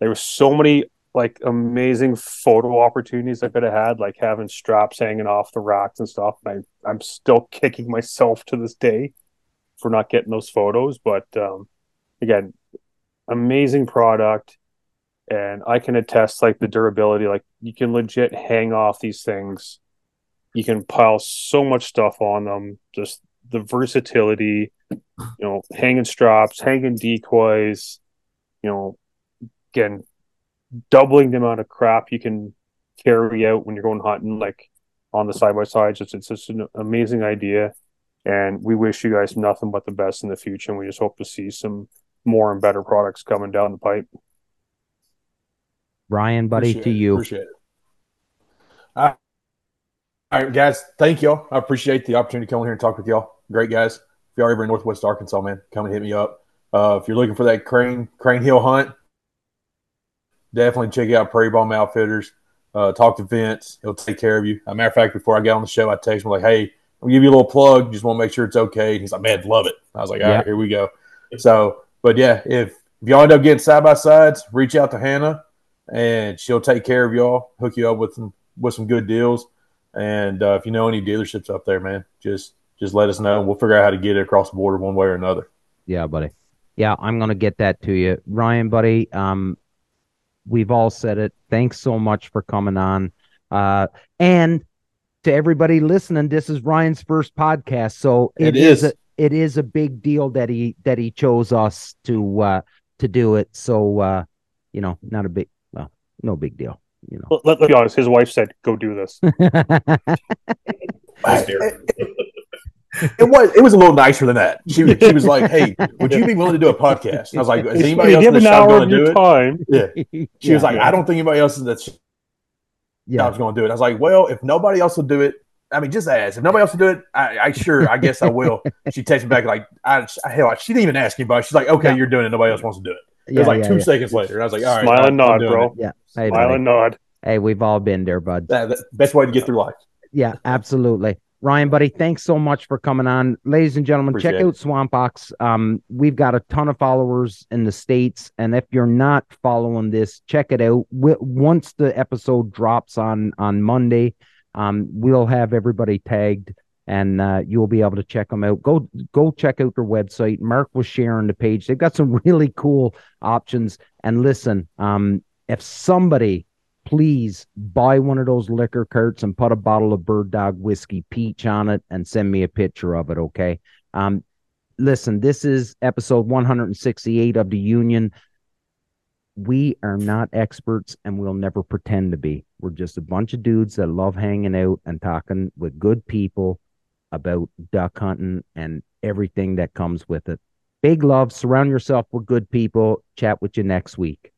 there were so many like amazing photo opportunities I could have had, like having straps hanging off the racks and stuff. And I, I'm still kicking myself to this day for not getting those photos. But um, again, amazing product. And I can attest like the durability, like you can legit hang off these things. You can pile so much stuff on them. Just the versatility, you know, hanging straps, hanging decoys, you know, again, doubling the amount of crap you can carry out when you're going hunting, like on the side by sides. It's it's just an amazing idea, and we wish you guys nothing but the best in the future. And we just hope to see some more and better products coming down the pipe. Ryan, buddy, Appreciate to it, you. Appreciate it. All right, guys. Thank y'all. I appreciate the opportunity to come here and talk with y'all. Great guys. If y'all ever in Northwest Arkansas, man, come and hit me up. Uh, if you're looking for that crane crane hill hunt, definitely check out Prairie Bomb Outfitters. Uh, talk to Vince; he'll take care of you. As a matter of fact, before I got on the show, I texted him like, "Hey, I'll give you a little plug. Just want to make sure it's okay." And he's like, "Man, love it." I was like, "All right, Yeah. here we go." So, but yeah, if if y'all end up getting side by sides, reach out to Hannah, and she'll take care of y'all, hook you up with some with some good deals. And uh, if you know any dealerships up there, man, just just let us know. We'll figure out how to get it across the border one way or another. Yeah, buddy. Yeah, I'm gonna get that to you, Ryan, buddy. Um, we've all said it. Thanks so much for coming on. Uh, and to everybody listening, this is Ryan's first podcast, so It is. is. a, it is a big deal that he that he chose us to uh to do it. So uh, you know, not a big well, no big deal. You know. Let, let's be honest. His wife said, "Go do this." Nice deer. It was it was a little nicer than that. She was she was like, "Hey, would you be willing to do a podcast?" And I was like, "Is anybody else in the shop going to do it?" time. Yeah. She was like, "I don't think anybody else in that shop yeah, is going to do it." I was like, "Well, if nobody else will do it, I mean, just ask. If nobody else will do it, I, I sure, I guess I will." She texted me back like, I, "Hell, she didn't even ask anybody." She's like, "Okay, Yeah. you're doing it. Nobody else wants to do it." It yeah, was like yeah, two yeah. seconds later, and I was like, "All right, Smile I'm- and nod, bro. it." Yeah. Hey, Smile and nod. hey, we've all been there, bud. That, that- best way to get through life. Yeah, absolutely. Ryan, buddy, thanks so much for coming on. Ladies and gentlemen, check it. out Swamp Ox. Um, we've got a ton of followers in the States. And if you're not following this, check it out. W- once the episode drops on on Monday, um, we'll have everybody tagged and uh, you'll be able to check them out. Go go check out their website. Mark was sharing the page. They've got some really cool options. And listen, um, if somebody please buy one of those liquor carts and put a bottle of bird dog whiskey peach on it and send me a picture of it okay? Um listen this is episode 168 of the union. We are not experts and we'll never pretend to be. We're just a bunch of dudes that love hanging out and talking with good people about duck hunting and everything that comes with it. Big love. Surround yourself with good people. Chat with you next week